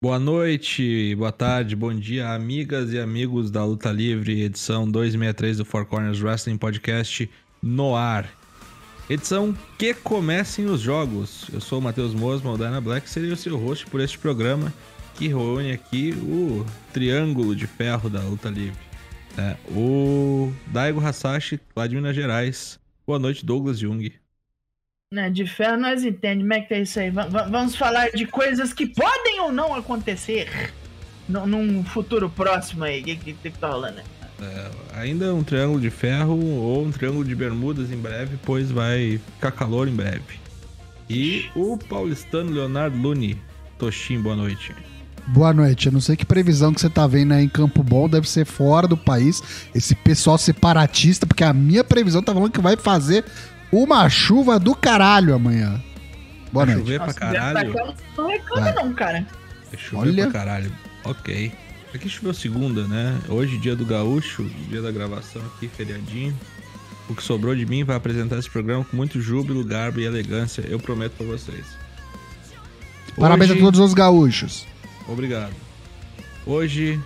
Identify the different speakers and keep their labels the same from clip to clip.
Speaker 1: Boa noite, boa tarde, bom dia, amigas e amigos da Luta Livre, edição 263 do Four Corners Wrestling Podcast no ar. Edição que comecem os jogos. Eu sou o Matheus Mosman, Dana Black, seria o seu host por este programa que reúne aqui o triângulo de ferro da Luta Livre. É, o Daigo Hasashi, lá de Minas Gerais. Boa noite, Douglas Jung.
Speaker 2: Né, de ferro nós entendemos como é que é isso aí. V vamos falar de coisas que podem ou não acontecer num futuro próximo aí. O que, que, que tá rolando?
Speaker 1: É, ainda um triângulo de ferro ou um triângulo de bermudas em breve, pois vai ficar calor em breve. E o paulistano Leonardo Luni. Toshin, boa noite.
Speaker 3: Boa noite. Eu não sei que previsão que você tá vendo aí em Campo Bom, deve ser fora do país. Esse pessoal separatista, porque a minha previsão tá falando que vai fazer uma chuva do caralho amanhã. Boa
Speaker 1: Vai
Speaker 3: noite.
Speaker 1: chover pra caralho.
Speaker 2: Não reclama, não, cara.
Speaker 1: Vai chover
Speaker 3: Olha.
Speaker 1: pra caralho. Ok. Aqui choveu segunda, né? Hoje, dia do gaúcho, dia da gravação aqui, feriadinho. O que sobrou de mim vai apresentar esse programa com muito júbilo, garbo e elegância, eu prometo pra vocês.
Speaker 3: Parabéns
Speaker 1: Hoje-
Speaker 3: a todos os gaúchos.
Speaker 1: Obrigado. Hoje,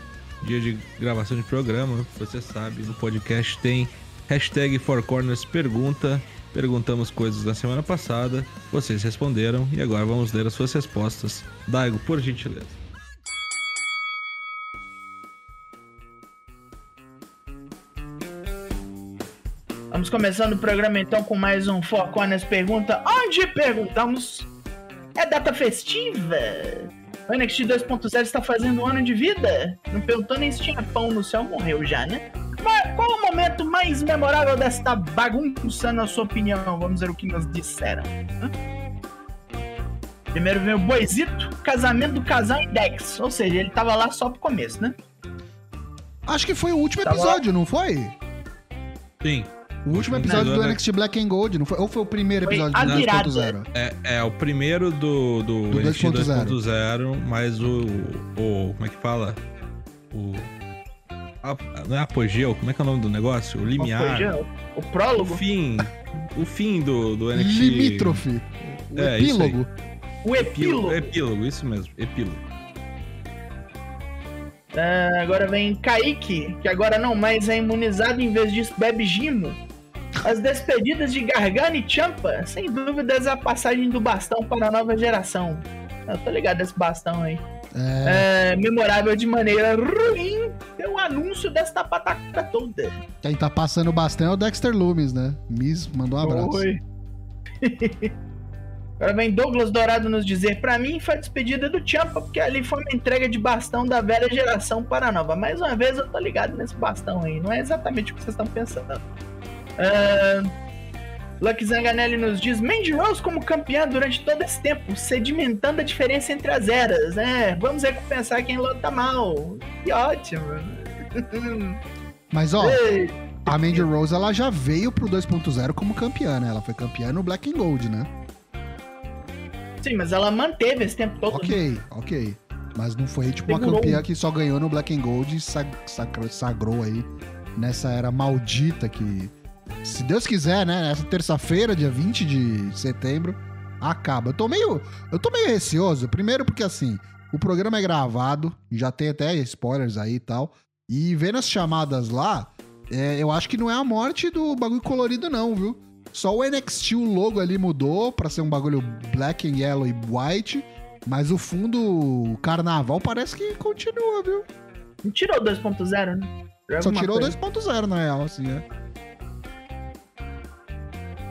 Speaker 1: dia de gravação de programa, você sabe, no podcast tem hashtag Four Corners Pergunta. Perguntamos coisas da semana passada, vocês responderam e agora vamos ler as suas respostas. Daigo, por gentileza.
Speaker 2: Vamos começando o programa então com mais um Four Corners Pergunta, onde perguntamos: é data festiva? O NXT 2.0 está fazendo um ano de vida? Não perguntou nem se tinha pão no céu, morreu já, né? Qual o momento mais memorável desta bagunça, na sua opinião? Vamos ver o que nos disseram. Primeiro vem o Boizito, casamento do casal em Dex. Ou seja, ele tava lá só pro começo, né?
Speaker 3: Acho que foi o último
Speaker 2: Tava-
Speaker 3: episódio, não foi?
Speaker 1: Sim,
Speaker 3: O último episódio do
Speaker 1: episódio, né?
Speaker 3: NXT Black and Gold, não foi? Ou foi o primeiro
Speaker 2: Foi
Speaker 3: episódio
Speaker 2: a
Speaker 3: do
Speaker 2: virada.
Speaker 3: 2.0?
Speaker 1: É, é o primeiro do, do,
Speaker 3: Do
Speaker 1: NXT
Speaker 3: 2.0.
Speaker 1: 2.0, mas o, o. Como é que fala? O. não é apogeu? Como é que é o nome do negócio? O limiar.
Speaker 2: Já O
Speaker 1: O
Speaker 2: prólogo,
Speaker 1: fim. O fim do, do NXT.
Speaker 3: Limítrofe. O
Speaker 1: É, isso aí.
Speaker 3: epílogo.
Speaker 2: o
Speaker 1: Epílogo.
Speaker 2: epílogo.
Speaker 1: Epílogo, isso mesmo. Epílogo.
Speaker 2: Ah, agora vem Kaique, que agora não mais é imunizado, em vez disso bebe gimo. As despedidas de Gargano e Champa, sem dúvidas a passagem do bastão para a nova geração. Eu tô ligado nesse bastão aí.
Speaker 3: É,
Speaker 2: É, memorável de maneira ruim é o anúncio desta pataca toda.
Speaker 3: quem tá passando o bastão é o Dexter Loomis, né? Miss mandou um abraço.
Speaker 2: Oi. Agora vem Douglas Dourado nos dizer: Pra mim foi a despedida do Champa, porque ali foi uma entrega de bastão da velha geração para a nova. Mais uma vez eu tô ligado nesse bastão aí, não é exatamente o que vocês estão pensando. Ah, Lucky Zanganelli nos diz: Mandy Rose como campeã durante todo esse tempo, sedimentando a diferença entre as eras. É, vamos recompensar quem luta mal. Que ótimo.
Speaker 3: Mas ó,
Speaker 2: Ei,
Speaker 3: a Mandy Rose ela já veio pro 2.0 como campeã, né? Ela foi campeã no Black and Gold, né?
Speaker 2: Sim, mas ela manteve esse tempo todo.
Speaker 3: Ok, ok. Mas não foi tipo uma
Speaker 2: Segurou.
Speaker 3: campeã que só ganhou no Black and Gold e sag- sacrou- sagrou aí nessa era maldita que, se Deus quiser, né? Essa terça-feira, dia 20 de setembro, acaba. Eu tô meio, eu tô meio receoso. Primeiro porque assim, o programa é gravado, já tem até spoilers aí e tal. E vendo as chamadas lá, é, eu acho que não é a morte do bagulho colorido não, viu? Só o NXT, o logo ali mudou pra ser um bagulho black and yellow e white. Mas o fundo carnaval parece que continua, viu?
Speaker 2: Não tirou o 2.0, né?
Speaker 3: Só tirou
Speaker 2: coisa.
Speaker 3: 2.0 na real, assim, né?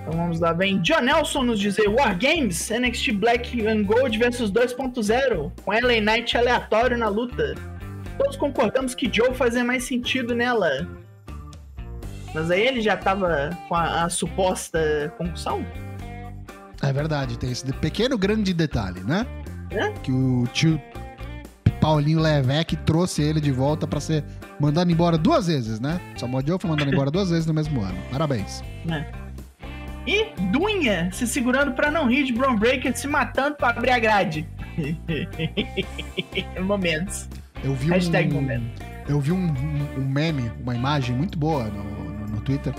Speaker 2: Então vamos lá, vem John Nelson nos dizer War Games, NXT Black and Gold versus 2.0, com LA Knight aleatório na luta. Todos concordamos que Joe fazia mais sentido nela. Mas aí ele já tava com a, a suposta concussão?
Speaker 3: É verdade, tem esse pequeno grande detalhe, né?
Speaker 2: É?
Speaker 3: Que o tio Paulinho Levesque trouxe ele de volta pra ser mandado embora duas vezes, né? Samoa Joe foi mandado embora duas vezes no mesmo ano. Parabéns.
Speaker 2: E Dunha se segurando pra não rir de Braun Breaker se matando pra abrir a grade. Momentos.
Speaker 3: Eu vi
Speaker 2: Hashtag
Speaker 3: um,
Speaker 2: momento.
Speaker 3: eu vi um, um- meme, uma imagem muito boa no, no- no Twitter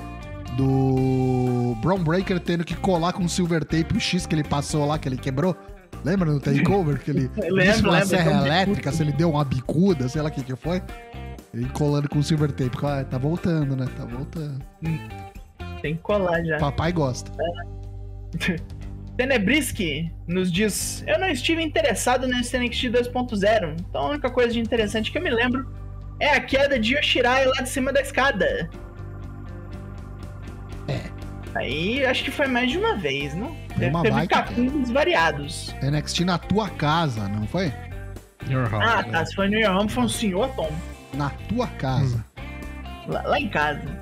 Speaker 3: do Brown Breaker tendo que colar com silver tape o X que ele passou lá, que ele quebrou. Lembra no Takeover que ele
Speaker 2: lembro,
Speaker 3: uma
Speaker 2: lembro.
Speaker 3: serra
Speaker 2: um
Speaker 3: elétrica, se ele deu uma bicuda, sei lá o que que foi? Ele colando com silver tape. Ah, tá voltando, né? Tá voltando.
Speaker 2: Tem que colar já.
Speaker 3: Papai gosta.
Speaker 2: Tenebriski nos diz: Eu não estive interessado nesse NXT 2.0, então a única coisa de interessante que eu me lembro é a queda de Yoshirai lá de cima da escada.
Speaker 3: É.
Speaker 2: Aí acho que foi mais de uma vez, não? Deve
Speaker 3: uma
Speaker 2: teve capítulos variados.
Speaker 3: NXT na tua casa, não foi?
Speaker 1: Your house.
Speaker 2: Ah, tá. Se foi no Your Home, foi um senhor Tom.
Speaker 3: Na tua casa.
Speaker 2: Lá, lá em casa.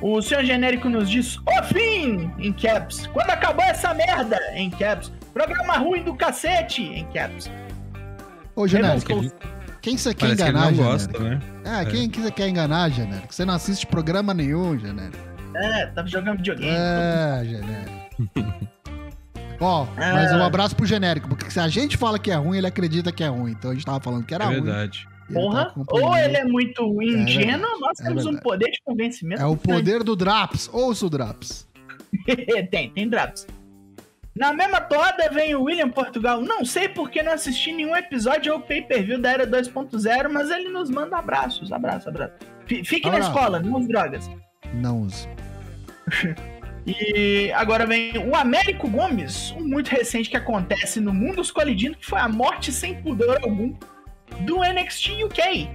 Speaker 2: O senhor genérico nos diz: Ô fim! Em caps. Quando acabou essa merda? Em caps. Programa ruim do cacete! Em caps.
Speaker 3: Ô, genérico, quem você quer
Speaker 1: Parece que
Speaker 3: enganar,
Speaker 1: não
Speaker 3: genérico?
Speaker 1: gosta, né?
Speaker 3: Ah, quem que você quer enganar, genérico? Você não assiste programa nenhum, genérico.
Speaker 2: É, tava jogando videogame.
Speaker 3: É, genérico. Ó,
Speaker 2: Ah.
Speaker 3: mas um abraço pro genérico, porque se a gente fala que é ruim, ele acredita que é ruim. Então a gente tava falando que era
Speaker 1: É
Speaker 3: ruim.
Speaker 1: verdade.
Speaker 3: Ele
Speaker 2: Porra,
Speaker 3: tá
Speaker 2: ou ele é muito ingênuo,
Speaker 3: verdade,
Speaker 2: nós
Speaker 3: é
Speaker 2: temos um
Speaker 3: verdade.
Speaker 2: poder de convencimento.
Speaker 3: É o poder do Draps. Ouça o Draps.
Speaker 2: tem, tem drops. Na mesma toada vem o William Portugal. Não sei porque não assisti nenhum episódio ou pay-per-view da Era 2.0, mas ele nos manda abraços. Abraço, abraço. Fi- Fique na escola, não use drogas.
Speaker 3: Não uso.
Speaker 2: E agora vem o Américo Gomes, um muito recente que acontece no Mundos Colidindo, que foi a morte sem pudor algum do NXT UK.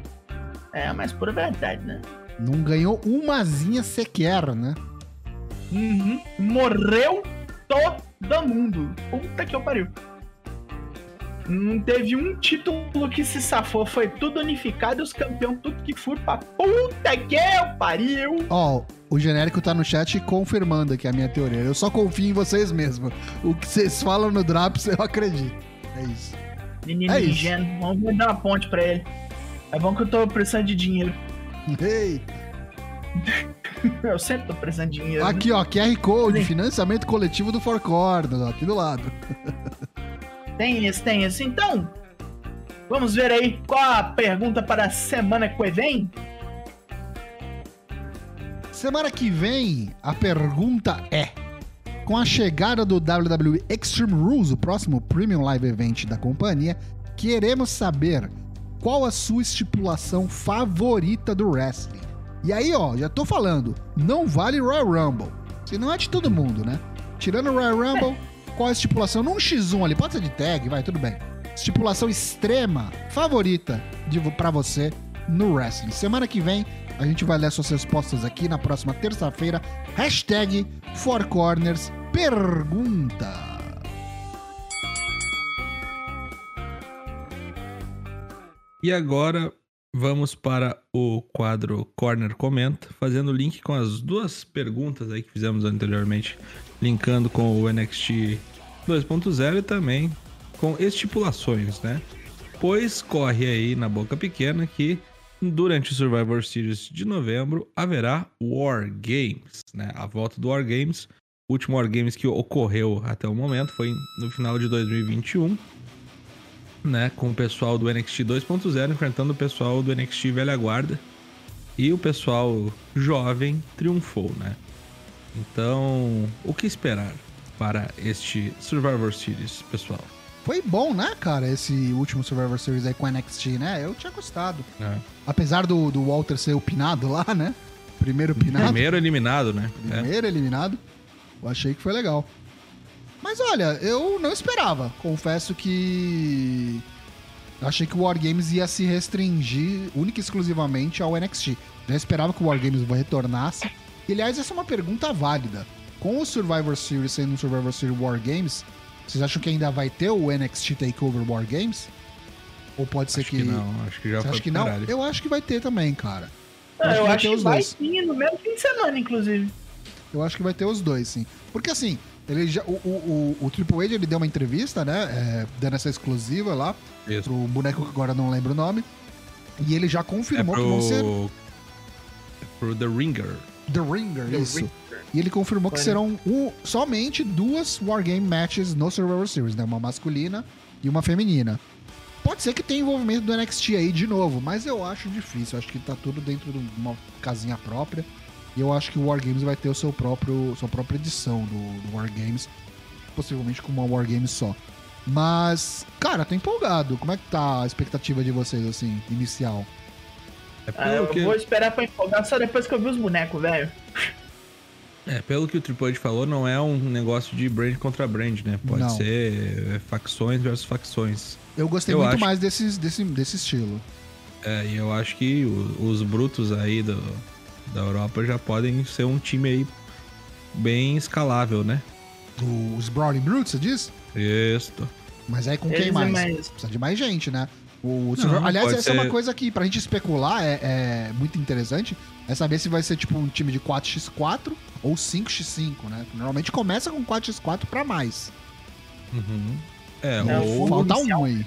Speaker 2: É a mais pura verdade, né?
Speaker 3: Não ganhou umazinha sequer, né?
Speaker 2: Uhum. Morreu todo mundo. Puta que eu pariu. Não teve um título que se safou, foi tudo unificado os campeões tudo que foram pra puta que eu pariu.
Speaker 3: Ó, o genérico tá no chat confirmando aqui a minha teoria. Eu só confio em vocês mesmos. O que vocês falam no Draps, eu acredito. É isso.
Speaker 2: Menino
Speaker 3: É isso.
Speaker 2: ingênuo, vamos mandar uma ponte pra ele. É bom que eu tô precisando de dinheiro.
Speaker 3: Ei,
Speaker 2: Eu sempre tô precisando de dinheiro. né?
Speaker 3: aqui, ó, QR Code,
Speaker 2: Sim.
Speaker 3: financiamento coletivo do Four Corners, ó, aqui do lado.
Speaker 2: Tem isso, tem isso. Então, vamos ver aí qual a pergunta para a semana que vem.
Speaker 3: Semana que vem, a pergunta é: com a chegada do WWE Extreme Rules, o próximo Premium Live Event da companhia, queremos saber qual a sua estipulação favorita do wrestling. E aí, ó, já tô falando, não vale Royal Rumble. Senão é de todo mundo, né? Tirando o Royal Rumble, qual a estipulação? Num X1 ali, pode ser de tag, vai, tudo bem. Estipulação extrema, favorita pra você no wrestling. Semana que vem, a gente vai ler suas respostas aqui na próxima terça-feira. Hashtag Four Corners Pergunta.
Speaker 1: E agora vamos para o quadro Corner Comenta, fazendo link com as duas perguntas aí que fizemos anteriormente, linkando com o NXT 2.0 e também com estipulações, né? Pois corre aí na boca pequena que durante o Survivor Series de novembro haverá War Games, né? A volta do War Games, o último War Games que ocorreu até o momento foi no final de 2021 né, com o pessoal do NXT 2.0 enfrentando o pessoal do NXT Velha Guarda. E o pessoal jovem triunfou, né? Então, o que esperar para este Survivor Series, pessoal?
Speaker 3: Foi bom, né, cara, esse último Survivor Series aí com NXT, né? Eu tinha gostado.
Speaker 1: É.
Speaker 3: Apesar do, do Walter ser o pinado lá, né? Primeiro pinado.
Speaker 1: Primeiro eliminado, né? É.
Speaker 3: Primeiro eliminado. Eu achei que foi legal. Mas olha, eu não esperava. Confesso que. Achei que o Wargames ia se restringir única e exclusivamente ao NXT. Já esperava que o Wargames retornasse. E, aliás, essa é uma pergunta válida. Com o Survivor Series sendo um Survivor Series Wargames, vocês acham que ainda vai ter o NXT Takeover Wargames? Ou pode ser
Speaker 1: Acho que não, acho que já
Speaker 3: Você
Speaker 1: foi
Speaker 3: acha que
Speaker 1: pro
Speaker 3: não? Eu acho que vai ter também, cara.
Speaker 2: Ah,
Speaker 3: Acho que
Speaker 2: eu
Speaker 3: vai
Speaker 2: acho
Speaker 3: ter
Speaker 2: que
Speaker 3: os
Speaker 2: vai sim, no mesmo fim de semana, inclusive.
Speaker 3: Eu acho que vai ter os dois, sim. Porque assim, ele já, o, o, o, o Triple H ele deu uma entrevista, né? é, dando essa exclusiva lá
Speaker 1: Isso.
Speaker 3: pro boneco que agora não lembro o nome. E ele já
Speaker 1: É
Speaker 3: confirmou que vão ser
Speaker 1: pro... é pro The Ringer.
Speaker 3: The Ringer,
Speaker 2: The
Speaker 3: isso.
Speaker 2: Ringer.
Speaker 3: E ele confirmou que
Speaker 2: Olha.
Speaker 3: serão um- somente duas Wargame matches no Survivor Series, né? Uma masculina e uma feminina. Pode ser que tenha envolvimento do NXT aí de novo, mas eu acho difícil. Eu acho que tá tudo dentro de uma casinha própria. E eu acho que o Wargames vai ter o seu próprio, sua própria edição do, do Wargames. Possivelmente com uma Wargames só. Mas, cara, tô empolgado. Como é que tá a expectativa de vocês, assim, inicial?
Speaker 1: É
Speaker 2: Ah,
Speaker 1: pelo,
Speaker 2: eu
Speaker 1: que,
Speaker 2: vou esperar pra empolgar só depois que eu vi os bonecos, velho.
Speaker 1: É, pelo que o Triple H falou, não é um negócio de brand contra brand, né? Pode
Speaker 3: Não.
Speaker 1: ser é, facções versus facções.
Speaker 3: Eu gostei
Speaker 1: Eu
Speaker 3: muito
Speaker 1: acho-
Speaker 3: mais desses, desse, desse estilo.
Speaker 1: É, e eu acho que o- os brutos aí do, da Europa já podem ser um time aí bem escalável, né?
Speaker 3: Os Brawling Brutes, você diz?
Speaker 1: Isso.
Speaker 3: Mas aí com quem
Speaker 2: Eles é
Speaker 3: mais?
Speaker 2: mais-
Speaker 3: Precisa de mais gente, né? O,
Speaker 1: Não,
Speaker 3: aliás, essa é uma
Speaker 1: ser-
Speaker 3: coisa que pra gente especular é, é muito interessante. É saber se vai ser tipo um time de 4x4 ou 5x5, né? Normalmente começa com 4x4 pra mais.
Speaker 1: Uhum. É,
Speaker 2: É,
Speaker 1: ou,
Speaker 3: Falta um aí.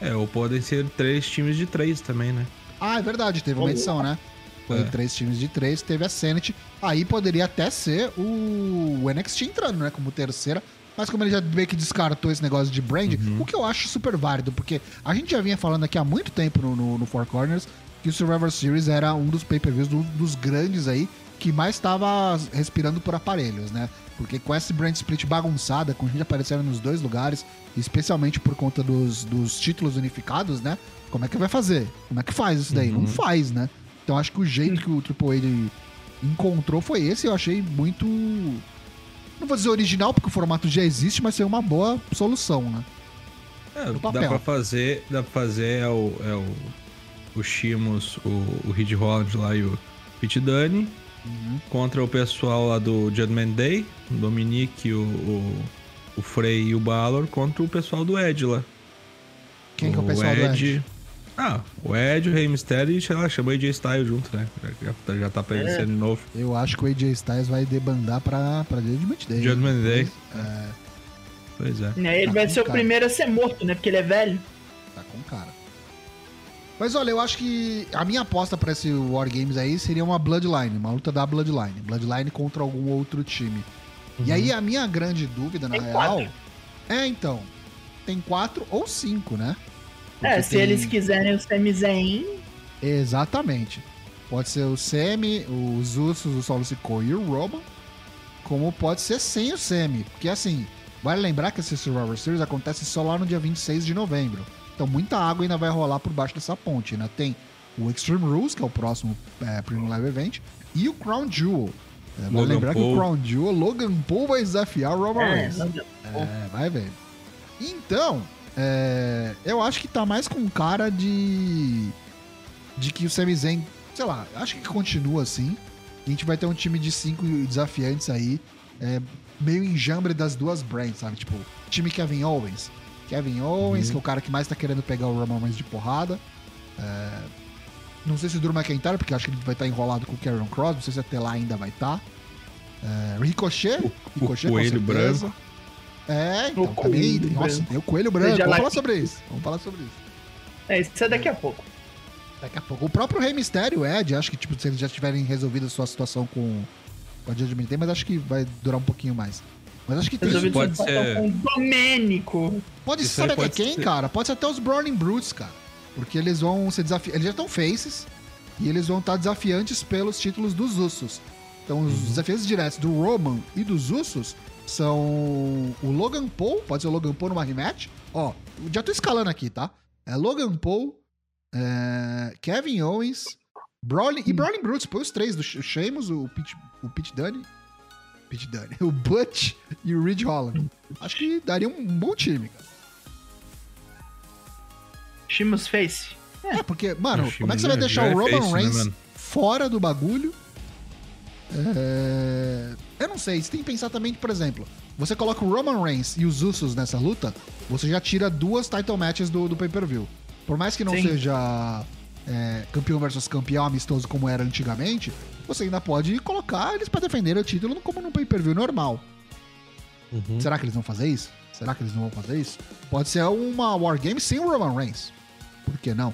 Speaker 1: é, ou podem ser três times de três também, né?
Speaker 3: Ah, é verdade, teve uma edição, né? Foi
Speaker 1: É.
Speaker 3: três times de três, teve a Senate. Aí poderia até ser o, o NXT entrando, né? Como terceira. Mas como ele já meio que descartou esse negócio de brand,
Speaker 1: Uhum.
Speaker 3: o que eu acho super válido, porque a gente já vinha falando aqui há muito tempo no, no, no Four Corners que o Survivor Series era um dos pay-per-views do- dos grandes aí que mais estava respirando por aparelhos, né? Porque com esse brand split bagunçada, com gente aparecendo nos dois lugares, especialmente por conta dos, dos títulos unificados, né? Como é que vai fazer? Como é que faz isso daí?
Speaker 1: Uhum.
Speaker 3: Não faz, né? Então acho que o jeito que o Triple H encontrou foi esse, eu achei muito. Não vou dizer original, porque o formato já existe, mas foi uma boa solução, né?
Speaker 1: É, dá pra fazer, dá pra fazer é o, é o, o Shimos, o, o Reed Holland lá e o Pete Dunne
Speaker 3: Uhum.
Speaker 1: contra o pessoal lá do Judgment Day, o Dominique, o, o, o Frey e o Balor contra o pessoal do Ed lá.
Speaker 3: Quem que é o pessoal do Ed?
Speaker 1: Ah, o Ed, o Rey Mysterio e sei lá, chama AJ Styles junto, né? Já, já, já tá aparecendo de novo.
Speaker 3: Eu acho que o AJ Styles vai debandar pra, pra Judgment Day.
Speaker 1: Judgment Day.
Speaker 3: É,
Speaker 1: Pois é.
Speaker 2: E aí ele
Speaker 3: Tá
Speaker 2: vai ser o
Speaker 3: cara.
Speaker 2: primeiro a ser morto, né? Porque ele é velho.
Speaker 3: tá com cara. Mas olha, eu acho que a minha aposta pra esse War Games aí seria uma Bloodline, uma luta da Bloodline. Bloodline contra algum outro time. E aí a minha grande dúvida, na
Speaker 2: Tem
Speaker 3: real.
Speaker 2: quatro.
Speaker 3: É, então. Tem quatro ou cinco, né?
Speaker 2: É,
Speaker 3: Porque
Speaker 2: se
Speaker 3: tem-
Speaker 2: eles quiserem o Sami Zayn,
Speaker 3: Exatamente. Pode ser o Semi, os Usos, o Solo Sikoa e o Roman. Como pode ser sem o Semi. Porque assim, vale lembrar que esse Survivor Series acontece só lá no dia 26 de novembro. Então muita água ainda vai rolar por baixo dessa ponte. Ainda tem o Extreme Rules, que é o próximo é, Premium Live Event, e o Crown Jewel. É, lembrar que o
Speaker 1: Paul.
Speaker 3: Crown Jewel, Logan Paul vai desafiar o Roman
Speaker 2: é,
Speaker 3: Reigns. É, vai ver. Então, é, eu acho que tá mais com cara de. de que o Sami Zayn, sei lá, acho que continua assim. E a gente vai ter um time de cinco desafiantes aí, é, meio enjambre das duas brands, sabe? Tipo, time Kevin Owens. Kevin Owens, que é o cara que mais tá querendo pegar o Roman Reigns de porrada. É, não sei se o Drew McIntyre, porque acho que ele vai estar enrolado com o Karen Cross, não sei se até lá ainda vai estar. É, Ricochet, Ricochet com
Speaker 1: coelho
Speaker 3: certeza. É, então,
Speaker 2: O
Speaker 3: também.
Speaker 2: coelho
Speaker 3: Nossa,
Speaker 2: branco.
Speaker 3: tem o coelho branco. Vamos
Speaker 2: lá
Speaker 3: falar sobre isso. Vamos falar sobre isso.
Speaker 2: É, isso é daqui a pouco.
Speaker 3: Daqui a pouco. O próprio Rei Mistério, Ed, acho que, tipo, se eles já tiverem resolvido a sua situação com, com a Judgment Day, mas acho que vai durar um pouquinho mais. Mas acho que tem.
Speaker 2: Resolvido
Speaker 1: pode
Speaker 2: sua
Speaker 1: ser-
Speaker 2: com Domênico.
Speaker 3: Pode
Speaker 1: Isso
Speaker 3: ser, sabe
Speaker 1: pode
Speaker 3: até quem,
Speaker 1: ser.
Speaker 3: cara? Pode ser até os Browning Brutes, cara. Porque eles vão ser desafiados. Eles já estão faces. E eles vão estar desafiantes pelos títulos dos Usos. Então, os
Speaker 1: Uhum.
Speaker 3: desafiantes diretos do Roman e dos Usos são o Logan Paul. Pode ser o Logan Paul numa rematch. Ó, já tô escalando aqui, tá? É Logan Paul, é, Kevin Owens, Brawling e Brawling Brutes. Põe os três, do Sheamus, o Pete, o Pete Dunne. Pete Dunne. O Butch e o Ridge Holland. Acho que daria um bom time, cara.
Speaker 2: Shimus Face.
Speaker 3: É, porque, mano,
Speaker 1: Acho
Speaker 3: como é que você vai
Speaker 1: já
Speaker 3: deixar
Speaker 1: é
Speaker 3: o Roman
Speaker 1: face, né,
Speaker 3: Reigns
Speaker 1: mano?
Speaker 3: fora do bagulho? É... Eu não sei, você tem que pensar também que, por exemplo, você coloca o Roman Reigns e os Usos nessa luta, você já tira duas title matches do, do pay-per-view. Por mais que não
Speaker 2: Sim.
Speaker 3: seja é, campeão versus campeão amistoso como era antigamente, você ainda pode colocar eles pra defender o título como num pay-per-view normal.
Speaker 1: Uhum.
Speaker 3: Será que eles vão fazer isso? Será que eles não vão fazer isso? Pode ser uma Wargame sem o Roman Reigns. Por que não?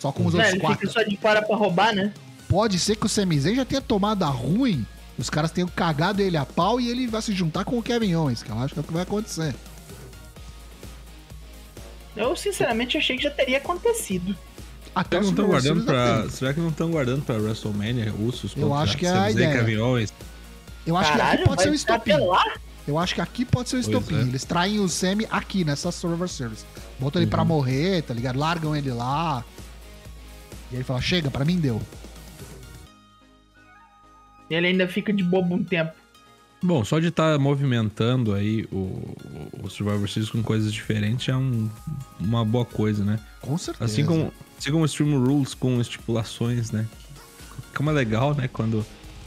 Speaker 3: Só com os
Speaker 2: Né,
Speaker 3: outros quatro.
Speaker 2: fica só de fora pra roubar, né?
Speaker 3: Pode ser que o Sami Zayn já tenha tomado a ruim, os caras tenham cagado ele a pau e ele vai se juntar com o Kevin Owens, que eu acho que é o que vai acontecer.
Speaker 2: Eu, sinceramente, achei que já teria acontecido.
Speaker 3: Até
Speaker 1: Será que
Speaker 3: os
Speaker 1: não estão guardando pra.
Speaker 3: teve.
Speaker 1: Será que não estão guardando pra WrestleMania Usos?
Speaker 3: Eu acho que é a ideia.
Speaker 1: Kevin Owens?
Speaker 3: Eu acho que aqui
Speaker 2: Caralho,
Speaker 3: pode ser um estopim. Eu acho que aqui pode ser o
Speaker 1: Pois
Speaker 3: estopim.
Speaker 1: é.
Speaker 3: Eles traem o Semi aqui, nessa Survivor Series. Botam ele pra
Speaker 1: Uhum.
Speaker 3: morrer, tá ligado? Largam ele lá. E aí fala, chega, pra mim deu.
Speaker 2: E ele ainda fica de bobo um tempo.
Speaker 1: Bom, só de estar movimentando aí o, o Survivor Series com coisas diferentes é um- uma boa coisa, né?
Speaker 3: Com certeza.
Speaker 1: Assim como, como o Stream Rules com estipulações, né? Como é legal, né? Quando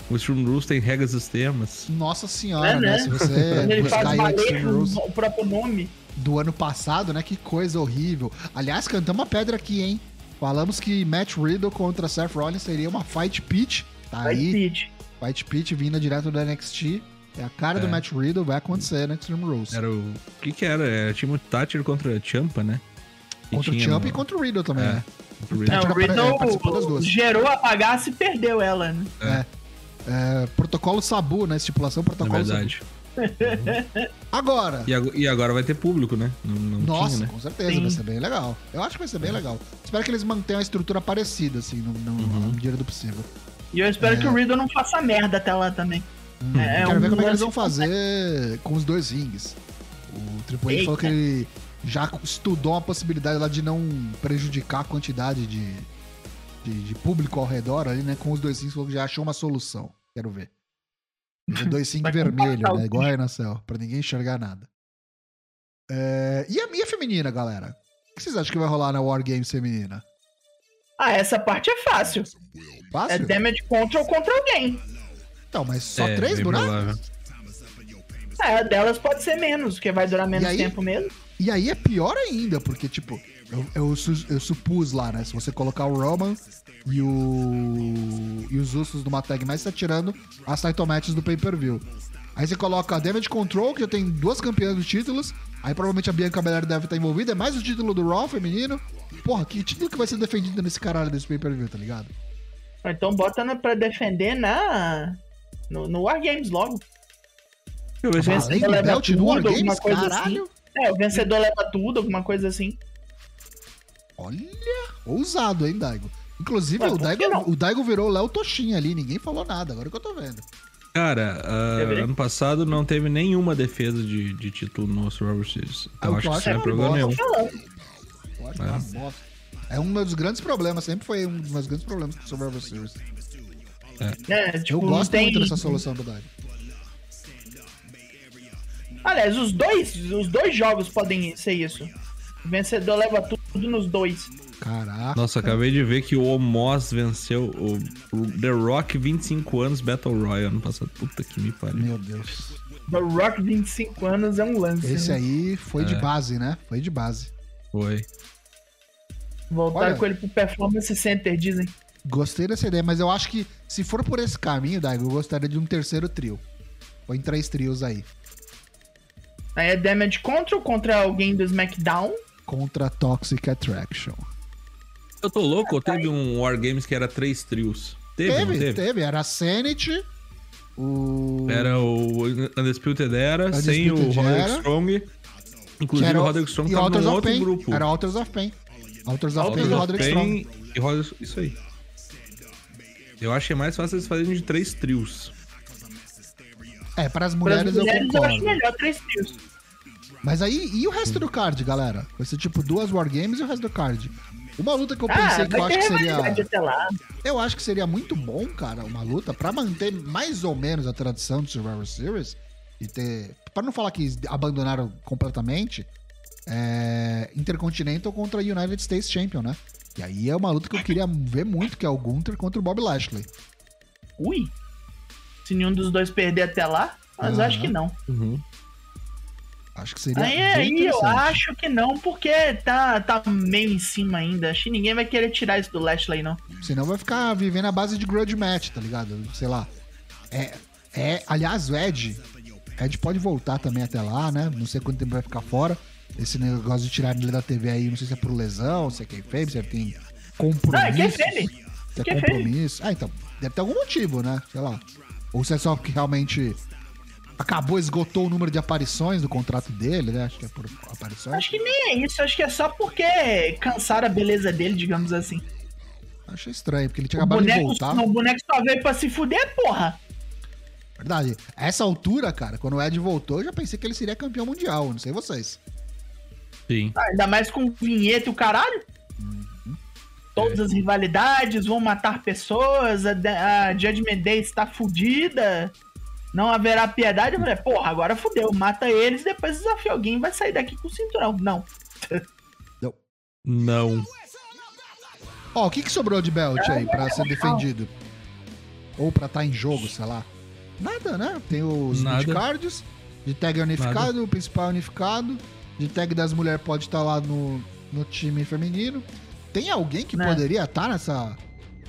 Speaker 1: o Stream Rules tem regras e sistemas.
Speaker 3: Nossa senhora,
Speaker 2: É,
Speaker 3: né?
Speaker 2: né?
Speaker 3: Se você
Speaker 2: ele faz valer
Speaker 3: Rules
Speaker 2: o o próprio nome.
Speaker 3: do ano passado, né? Que coisa horrível. Aliás, cantamos uma pedra aqui, hein? Falamos que Matt Riddle contra Seth Rollins seria uma fight pitch. Tá
Speaker 2: Vai
Speaker 3: aí,
Speaker 2: Pete.
Speaker 3: fight pitch vinda direto do NXT. É a cara do
Speaker 1: É.
Speaker 3: Matt Riddle, vai acontecer no Extreme Rules.
Speaker 1: Era o. O que que era? Era time Thatcher contra Champa, né? E
Speaker 3: Contra o
Speaker 1: tinha
Speaker 3: Champ
Speaker 1: no-
Speaker 3: e contra o Riddle também,
Speaker 1: É.
Speaker 3: né?
Speaker 1: O
Speaker 2: É,
Speaker 1: Riddle.
Speaker 2: O
Speaker 3: é, das
Speaker 2: Riddle
Speaker 3: duas.
Speaker 2: gerou a bagaça e perdeu ela, né?
Speaker 3: É, protocolo Sabu, né? Estipulação protocolo
Speaker 1: verdade.
Speaker 3: Sabu. Agora,
Speaker 1: E, ag- e agora vai ter público, né? Não, não
Speaker 3: Nossa,
Speaker 1: tinha, né?
Speaker 3: com certeza,
Speaker 2: Sim.
Speaker 3: vai ser bem legal. Eu acho que vai ser bem legal. Espero que eles mantenham a estrutura parecida, assim, no, no,
Speaker 1: Uhum.
Speaker 3: na medida do possível.
Speaker 2: E eu espero
Speaker 3: É.
Speaker 2: que o Riddle não faça merda até lá também.
Speaker 3: Hum,
Speaker 2: É,
Speaker 3: eu quero
Speaker 2: um
Speaker 3: ver como é que eles vão fazer com os dois rings. O Triple H falou que ele já estudou a possibilidade lá de não prejudicar a quantidade de, de, de público ao redor ali, né? Com os dois que já achou uma solução. Quero ver. Os dois
Speaker 2: Vai
Speaker 3: vermelho, né? Igual aí na céu, pra ninguém enxergar nada. É, E a minha feminina, galera? O que vocês acham que vai rolar na War Games feminina?
Speaker 2: Ah, essa parte é fácil. É
Speaker 3: Fácil?
Speaker 2: damage control contra alguém.
Speaker 3: Então, mas só
Speaker 1: É,
Speaker 3: três
Speaker 1: provável.
Speaker 2: É, a delas pode ser menos, porque vai durar menos tempo mesmo.
Speaker 3: E aí é pior ainda, porque, tipo, eu, eu, su- eu supus lá, né? Se você colocar o Roman e o. e os Usos numa tag mais, você tá tirando as title matches do pay-per-view. Aí você coloca a Damage Control, que já tem duas campeãs dos títulos. Aí provavelmente a Bianca Belair deve estar envolvida. É mais o título do Raw feminino. Porra, que título que vai ser defendido nesse caralho desse pay-per-view, tá ligado?
Speaker 2: Ou Então bota na, pra defender na. No, no War Games logo.
Speaker 1: Eu se
Speaker 2: Vence-
Speaker 3: Além do belt no
Speaker 2: tudo,
Speaker 3: War
Speaker 2: alguma
Speaker 3: Games,
Speaker 2: coisa
Speaker 3: caralho.
Speaker 2: É, o vencedor leva tudo, alguma coisa assim.
Speaker 3: Olha, ousado, hein, Daigo? Inclusive,
Speaker 2: Ué,
Speaker 3: o, Daigo, o Daigo virou o Léo Toshin ali, ninguém falou nada, agora que eu tô vendo.
Speaker 1: Cara,
Speaker 2: ver?
Speaker 1: ano passado não teve nenhuma defesa de, de título no Survivor Series.
Speaker 3: Ah,
Speaker 1: Eu
Speaker 3: o
Speaker 1: acho
Speaker 3: que eu
Speaker 1: isso não
Speaker 3: é
Speaker 1: é problema nenhum.
Speaker 3: Eu acho que
Speaker 1: É.
Speaker 3: é uma bosta. É um dos grandes problemas, sempre foi um dos meus grandes problemas com o Survivor Series.
Speaker 2: É,
Speaker 3: Eu
Speaker 2: tipo, não
Speaker 3: gosto
Speaker 2: tem...
Speaker 3: muito dessa solução do Daigo.
Speaker 2: Aliás, os dois, os dois jogos podem ser isso. O vencedor leva tudo nos dois.
Speaker 3: Caraca.
Speaker 1: Nossa, acabei de ver que o Omos venceu o, The Rock 25 anos Battle Royale ano passado. Puta que me pariu.
Speaker 3: Meu Deus.
Speaker 2: The Rock 25 anos é um lance.
Speaker 3: Esse
Speaker 2: né?
Speaker 3: aí foi de
Speaker 1: É.
Speaker 3: base, né? Foi de base.
Speaker 1: Foi.
Speaker 2: Voltaram
Speaker 3: Olha.
Speaker 2: com ele pro Performance Center, dizem.
Speaker 3: Gostei dessa ideia, mas eu acho que se for por esse caminho, Daigo, eu gostaria de um terceiro trio. Põe três trios aí.
Speaker 2: Aí é Damage Control contra alguém do SmackDown.
Speaker 3: Contra Toxic Attraction.
Speaker 1: Eu tô louco, ou teve um War Games que era três trios? Teve,
Speaker 3: Teve,
Speaker 1: teve?
Speaker 3: teve. Era a Sanity, o.
Speaker 1: Era o Undisputed Era, sem o
Speaker 3: Undisputed
Speaker 1: Roderick. Strong. Inclusive
Speaker 3: era
Speaker 1: o Roderick Strong
Speaker 3: e
Speaker 1: tava
Speaker 3: Authors
Speaker 1: num outro
Speaker 3: Pain.
Speaker 1: grupo.
Speaker 3: Era Authors of Pain. Authors of Pain e Roderick
Speaker 1: Pain
Speaker 3: Strong.
Speaker 1: e Roderick... Isso aí. Eu achei mais fácil eles fazerem de três trios.
Speaker 3: É, para as
Speaker 2: Para
Speaker 3: mulheres,
Speaker 2: as mulheres
Speaker 3: eu
Speaker 2: eu, acho
Speaker 3: concordo.
Speaker 2: melhor três trios.
Speaker 3: Mas aí, e o resto do card, galera? Vai ser tipo duas Wargames e o resto do card. Uma luta que eu
Speaker 2: Ah,
Speaker 3: pensei que eu acho que seria. Eu acho que seria muito bom, cara, uma luta pra manter mais ou menos a tradição do Survivor Series e ter. Pra não falar que abandonaram completamente, é. Intercontinental contra United States Champion, né? E aí é uma luta que eu queria ver muito, que é o Gunther contra o Bob Lashley.
Speaker 2: Ui. Se nenhum dos dois perder até lá, mas
Speaker 3: Aham.
Speaker 2: acho que não.
Speaker 3: Acho que seria.
Speaker 2: Aí, aí eu acho que não, porque tá, tá meio em cima ainda. Acho que ninguém vai querer tirar isso do Lashley, não.
Speaker 3: Senão vai ficar vivendo a base de grudge match, tá ligado? Sei lá. É. é aliás, o Ed. Ed pode voltar também até lá, né? Não sei quanto tempo vai ficar fora. Esse negócio de tirar ele da TV aí, não sei se é por lesão, se é quem fez, se é tem compromisso.
Speaker 2: Não, é kayfabe.
Speaker 3: Se é
Speaker 2: Kayfabe.
Speaker 3: compromisso. Ah, então. Deve ter algum motivo, né? Sei lá. Ou se é só que realmente acabou, esgotou o número de aparições do contrato dele, né? Acho que é por aparições.
Speaker 2: Acho que nem é isso. Acho que é só porque cansaram a beleza dele, digamos assim.
Speaker 3: Achei estranho, porque ele tinha
Speaker 2: O
Speaker 3: acabado de
Speaker 2: boneco,
Speaker 3: voltar.
Speaker 2: o boneco só veio pra se fuder, porra.
Speaker 3: Verdade. A essa altura, cara, quando o Ed voltou, eu já pensei que ele seria campeão mundial. Não sei vocês.
Speaker 1: Sim.
Speaker 2: Ah, ainda mais com vinheta e o caralho. Todas as rivalidades vão matar pessoas, a, a Judgment Day está fudida, não haverá piedade. Eu falei, porra, agora fudeu, mata eles, depois desafia alguém vai sair daqui com o cinturão. Não.
Speaker 1: Não.
Speaker 3: Ó, o que, que sobrou de belt aí pra ser defendido? Ou pra estar em jogo, sei lá. Nada, né? Tem os
Speaker 1: Nada.
Speaker 3: midcards, de tag unificado, o principal unificado, de tag das mulheres pode estar lá no, no time feminino. Tem alguém que
Speaker 2: Né.
Speaker 3: poderia estar nessa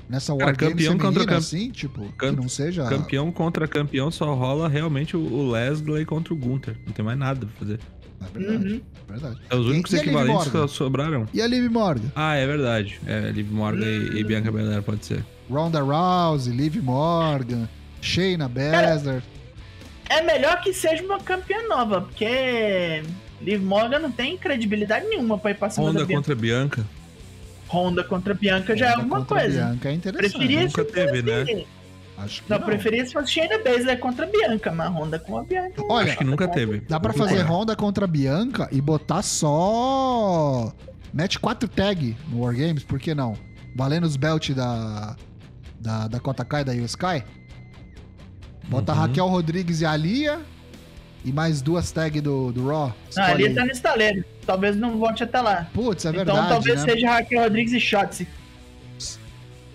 Speaker 3: nessa
Speaker 1: Cara,
Speaker 3: War
Speaker 1: campeão contra
Speaker 3: feminina,
Speaker 1: campe-
Speaker 3: assim, tipo,
Speaker 1: Cam-
Speaker 3: que não seja...
Speaker 1: Campeão contra campeão só rola realmente o, Leslie contra o Gunther. Não tem mais nada pra fazer.
Speaker 3: É verdade,
Speaker 2: Uhum.
Speaker 3: verdade.
Speaker 1: É os
Speaker 3: E-
Speaker 1: únicos
Speaker 3: e
Speaker 1: equivalentes que sobraram.
Speaker 3: E a Liv Morgan?
Speaker 1: Ah, é verdade. É, Liv Morgan e, e Bianca Belair pode ser.
Speaker 3: Ronda Rousey, Liv Morgan, Shayna Baszler.
Speaker 2: É melhor que seja uma campeã nova, porque Liv Morgan não tem credibilidade nenhuma pra ir pra cima
Speaker 1: Honda
Speaker 2: da Bianca.
Speaker 1: contra Bianca.
Speaker 2: Honda contra Bianca já é
Speaker 3: Honda
Speaker 2: alguma coisa.
Speaker 3: Bianca é interessante.
Speaker 2: Preferia
Speaker 1: Nunca
Speaker 2: se
Speaker 1: teve, né?
Speaker 2: fosse-
Speaker 3: Acho que
Speaker 2: Não,
Speaker 3: não.
Speaker 2: preferia se fosse Shayna Baszler contra Bianca, mas Honda com a Bianca.
Speaker 3: Olha,
Speaker 1: Acho que nunca teve.
Speaker 3: Dá pra fazer. Honda contra Bianca e botar só. Mete 4 tag no Wargames, por que não? Valendo os belt da. Da Dakota Kai e da Io Sky. Bota
Speaker 1: Uhum.
Speaker 3: Raquel Rodrigues e a Lia. E mais duas tags do, do Raw.
Speaker 2: Ali
Speaker 3: aí.
Speaker 2: tá no estaleiro. Talvez não volte até lá.
Speaker 3: Putz, é
Speaker 2: então
Speaker 3: verdade.
Speaker 2: talvez
Speaker 3: né?
Speaker 2: seja Raquel Rodrigues e Shotzi.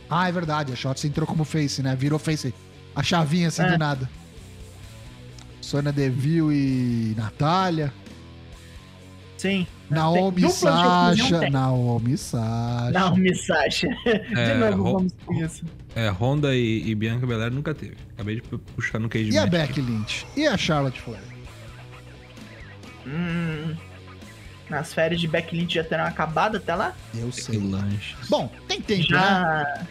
Speaker 3: Ah, é verdade. A Shotzi entrou como face, né? Virou face. A chavinha assim
Speaker 2: É.
Speaker 3: do nada. Sônia Deville e Natália.
Speaker 2: Sim.
Speaker 3: Naomi Sasha. Naomi Sasha.
Speaker 2: Naomi Sasha. De
Speaker 1: É,
Speaker 2: novo,
Speaker 1: Ro-
Speaker 2: vamos com isso.
Speaker 1: É, Honda e, e Bianca Belair nunca teve. Acabei de pu- puxar no Cage
Speaker 3: E a. Becky Lynch? E a Charlotte Flair?
Speaker 2: Hum, nas férias de Becky Lynch já terão acabado até lá?
Speaker 3: Eu sei.
Speaker 1: lanche.
Speaker 3: Bom, tem tempo, né?
Speaker 2: Já.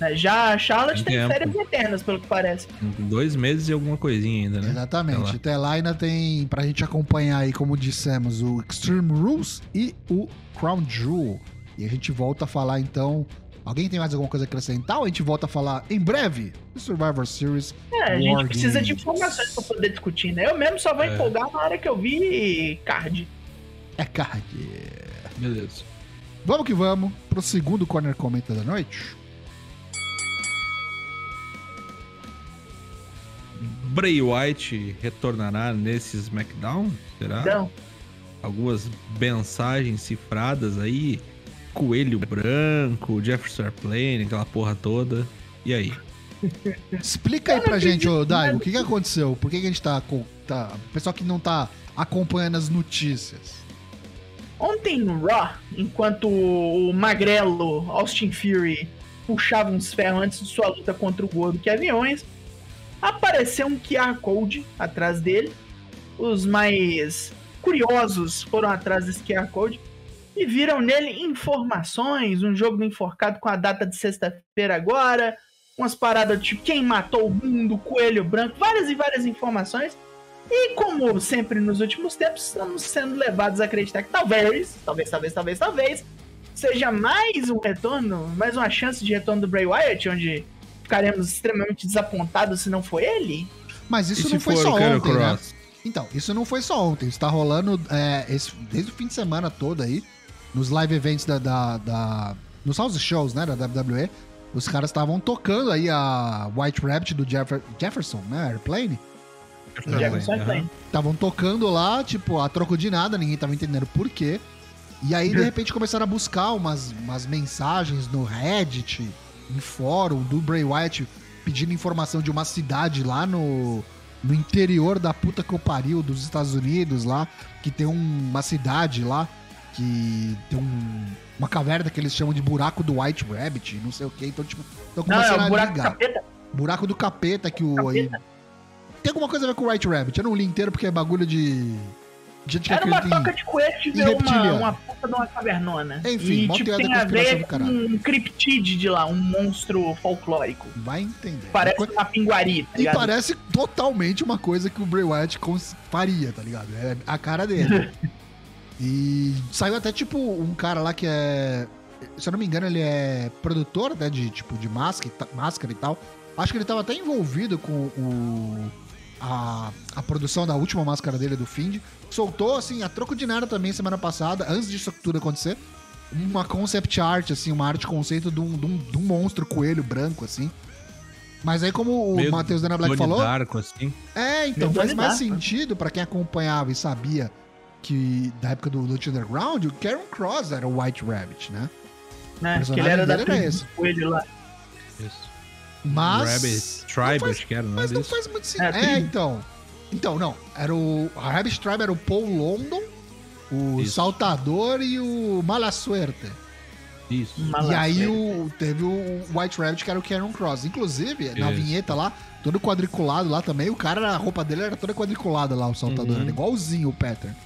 Speaker 2: né, Já a Charlotte
Speaker 1: Tem
Speaker 2: tem férias eternas, pelo que parece.
Speaker 1: Dois meses e alguma coisinha ainda, né?
Speaker 3: Exatamente.
Speaker 1: Sei lá.
Speaker 3: Até lá ainda tem pra gente acompanhar aí, como dissemos, o Extreme Rules e o Crown Jewel. E a gente volta a falar então. Alguém tem mais alguma coisa a acrescentar? Ou a gente volta a falar em breve do Survivor Series?
Speaker 2: É, a gente
Speaker 3: War
Speaker 2: precisa de informações pra poder discutir, né? Eu mesmo só vou
Speaker 1: É.
Speaker 2: empolgar na hora que eu vi card.
Speaker 3: É card.
Speaker 1: Beleza.
Speaker 3: Vamos que vamos pro segundo Corner Comenta da noite.
Speaker 1: Bray White retornará nesse SmackDown? Será?
Speaker 2: Então,
Speaker 1: Algumas mensagens cifradas aí. Coelho branco, Jefferson Airplane, aquela porra toda. E aí?
Speaker 3: Explica aí pra gente, ô Daigo, o que, que aconteceu? Por que, que a gente tá, com- tá. O pessoal que não tá acompanhando as notícias.
Speaker 2: ontem no Raw, enquanto o magrelo Austin Fury puxava uns ferros antes de sua luta contra o gordo Kevin Owens, apareceu um QR Code atrás dele. Os mais curiosos foram atrás desse QR Code e viram nele informações, um jogo do enforcado com a data de sexta-feira agora, umas paradas tipo quem matou o mundo, coelho branco, várias e várias informações. E como sempre nos últimos tempos, estamos sendo levados a acreditar que talvez, talvez, talvez, talvez, talvez, seja mais um retorno, mais uma chance de retorno do Bray Wyatt, onde ficaremos extremamente desapontados se não for ele.
Speaker 3: Mas isso não foi só ontem, né? Então, isso não foi só ontem. Isso tá rolando é, esse- desde o fim de semana todo aí. Nos live events da. da, da- nos house shows, né? Da WWE. Os caras estavam tocando aí a White Rabbit do Jeffer- Jefferson, né? Airplane.
Speaker 2: Jefferson
Speaker 1: Aham.
Speaker 2: Airplane.
Speaker 3: Estavam tocando lá, tipo, a troco de nada, ninguém tava entendendo por quê. E aí, de repente, começaram a buscar umas, umas mensagens no Reddit, em fórum, do Bray Wyatt pedindo informação de uma cidade lá no, no interior da puta que eu pariu dos Estados Unidos lá, que tem um- uma cidade lá que tem um- uma caverna que eles chamam de buraco do White Rabbit, não sei o que. Então, tipo, estão
Speaker 2: Não, é
Speaker 3: começando
Speaker 2: o
Speaker 3: a
Speaker 2: buraco do
Speaker 3: ligar.
Speaker 2: capeta.
Speaker 3: Buraco do capeta que o. aí- tem alguma coisa a ver com o White Rabbit. Eu não li inteiro porque é bagulho de. Gente que
Speaker 2: Era uma toca de coelho
Speaker 3: e
Speaker 2: uma, uma puta de uma cavernona.
Speaker 3: Enfim,
Speaker 2: e tipo, tem a ver com um criptide de lá, um monstro folclórico.
Speaker 3: Vai entender.
Speaker 2: Parece uma pinguari, tá
Speaker 3: E
Speaker 2: ligado?
Speaker 3: parece totalmente uma coisa que o Bray Wyatt faria, tá ligado? É a cara dele. e saiu até tipo um cara lá que é. Se eu não me engano, ele é produtor, né? De tipo de máscara, e máscara e tal. Acho que ele tava até envolvido com o. A, a produção da última máscara dele do Find. Soltou, assim, a troco de nada também semana passada, antes disso tudo acontecer. Uma concept art, assim, uma arte conceito de um, de um, de um monstro coelho branco, assim. Mas aí, como o
Speaker 1: Meio
Speaker 3: Matheus Dana Black falou.
Speaker 1: Darko, assim.
Speaker 3: É, então
Speaker 2: Meio
Speaker 3: faz mais sentido pra quem acompanhava e sabia que da época do Lucha Underground, o Karen Cross era o White Rabbit, né?
Speaker 2: Né?
Speaker 3: O
Speaker 2: Que ele era da
Speaker 3: era esse.
Speaker 2: coelho lá.
Speaker 1: Isso.
Speaker 3: Mas.
Speaker 1: Rabbit Tribe,
Speaker 3: faz-
Speaker 1: acho que era, não é
Speaker 3: Mas não faz muito sentido.
Speaker 2: É,
Speaker 3: É, então. Então, não. Era o. A Rabbit Tribe era o Paul London, o
Speaker 1: Isso.
Speaker 3: Saltador e o Mala Suerte.
Speaker 1: Isso.
Speaker 2: Mala
Speaker 3: e aí o, teve o White Rabbit, que era o Karen Cross. Inclusive, na
Speaker 1: Isso.
Speaker 3: vinheta lá, todo quadriculado lá também, o cara, a roupa dele era toda quadriculada lá, o saltador.
Speaker 1: Uhum.
Speaker 3: Era igualzinho o pattern.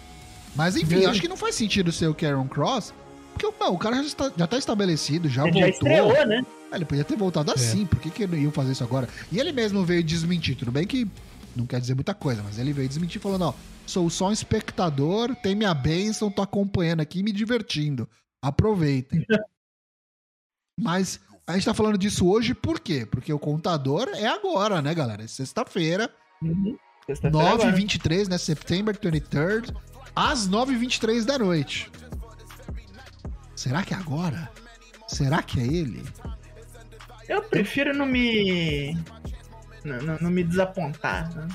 Speaker 3: Mas enfim, acho que não faz sentido ser o Karen Cross. Porque não, o cara já está, já tá estabelecido, já
Speaker 2: Ele já
Speaker 3: voltou.
Speaker 2: estreou, né?
Speaker 3: Ah, Ele podia ter voltado assim, por que, que ele ia fazer isso agora? E ele mesmo veio desmentir, tudo bem que não quer dizer muita coisa, mas ele veio desmentir falando, ó, sou só um espectador, tem minha bênção, tô acompanhando aqui e me divertindo. Aproveitem. mas a gente tá falando disso hoje por quê? Porque o contador é agora, né, galera? É sexta-feira,
Speaker 2: Uhum. Sexta-feira agora.
Speaker 3: 9h23, né? September 23rd, às 9h23 da noite. Será que é agora? Será que é ele?
Speaker 2: Eu prefiro não me. Não, não- não me desapontar. né?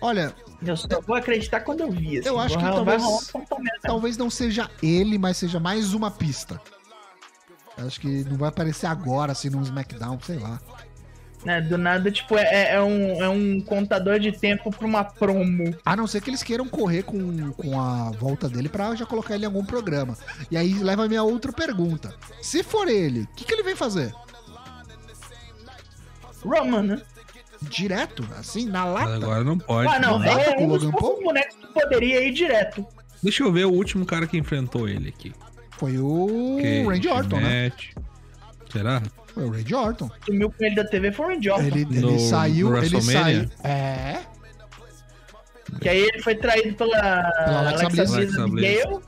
Speaker 3: Olha,
Speaker 2: Eu só vou acreditar quando eu vi. Assim.
Speaker 3: Eu acho que talvez- talvez não seja ele, mas seja mais uma pista. Acho que não vai aparecer agora, assim, num SmackDown, sei lá.
Speaker 2: Né? Do nada, tipo, é, é um, é um contador de tempo pra uma promo.
Speaker 3: A não ser que eles queiram correr com, com a volta dele pra já colocar ele em algum programa. E aí leva a minha outra pergunta. Se for ele, o que, que ele vem fazer?
Speaker 2: Roman, né?
Speaker 3: Direto, assim, na lata?
Speaker 1: agora não pode.
Speaker 2: Ah, não.
Speaker 3: não
Speaker 2: É um dos poucos bonecos que poderia ir direto.
Speaker 1: Deixa eu ver o último cara que enfrentou ele aqui.
Speaker 3: Foi o
Speaker 1: Que
Speaker 3: Randy Orton, né?
Speaker 1: Será?
Speaker 3: Foi o Randy Orton.
Speaker 2: Sumiu com ele da TV foi o Randy Orton.
Speaker 3: Ele, ele
Speaker 1: No-
Speaker 3: saiu,
Speaker 1: no
Speaker 3: ele saiu. É.
Speaker 2: Que aí ele foi traído pela,
Speaker 3: Pela Alexa
Speaker 2: Alexa,
Speaker 3: Bliss.
Speaker 2: Bliss
Speaker 1: Alexa
Speaker 2: Abigail.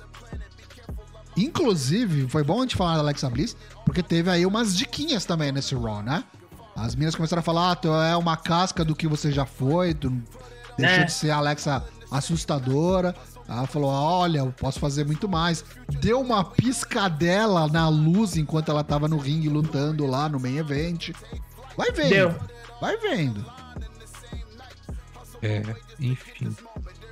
Speaker 3: Inclusive, foi bom a gente falar da Alexa Bliss, porque teve aí umas diquinhas também nesse Raw, né? As meninas começaram a falar, ah, tu é uma casca do que você já foi, tu deixou
Speaker 2: É.
Speaker 3: de ser a Alexa assustadora. Ela falou, olha, eu posso fazer muito mais. Deu uma piscadela na luz enquanto ela tava no ringue lutando lá no main event. Vai vendo.
Speaker 2: Deu.
Speaker 3: Vai vendo.
Speaker 1: É, enfim.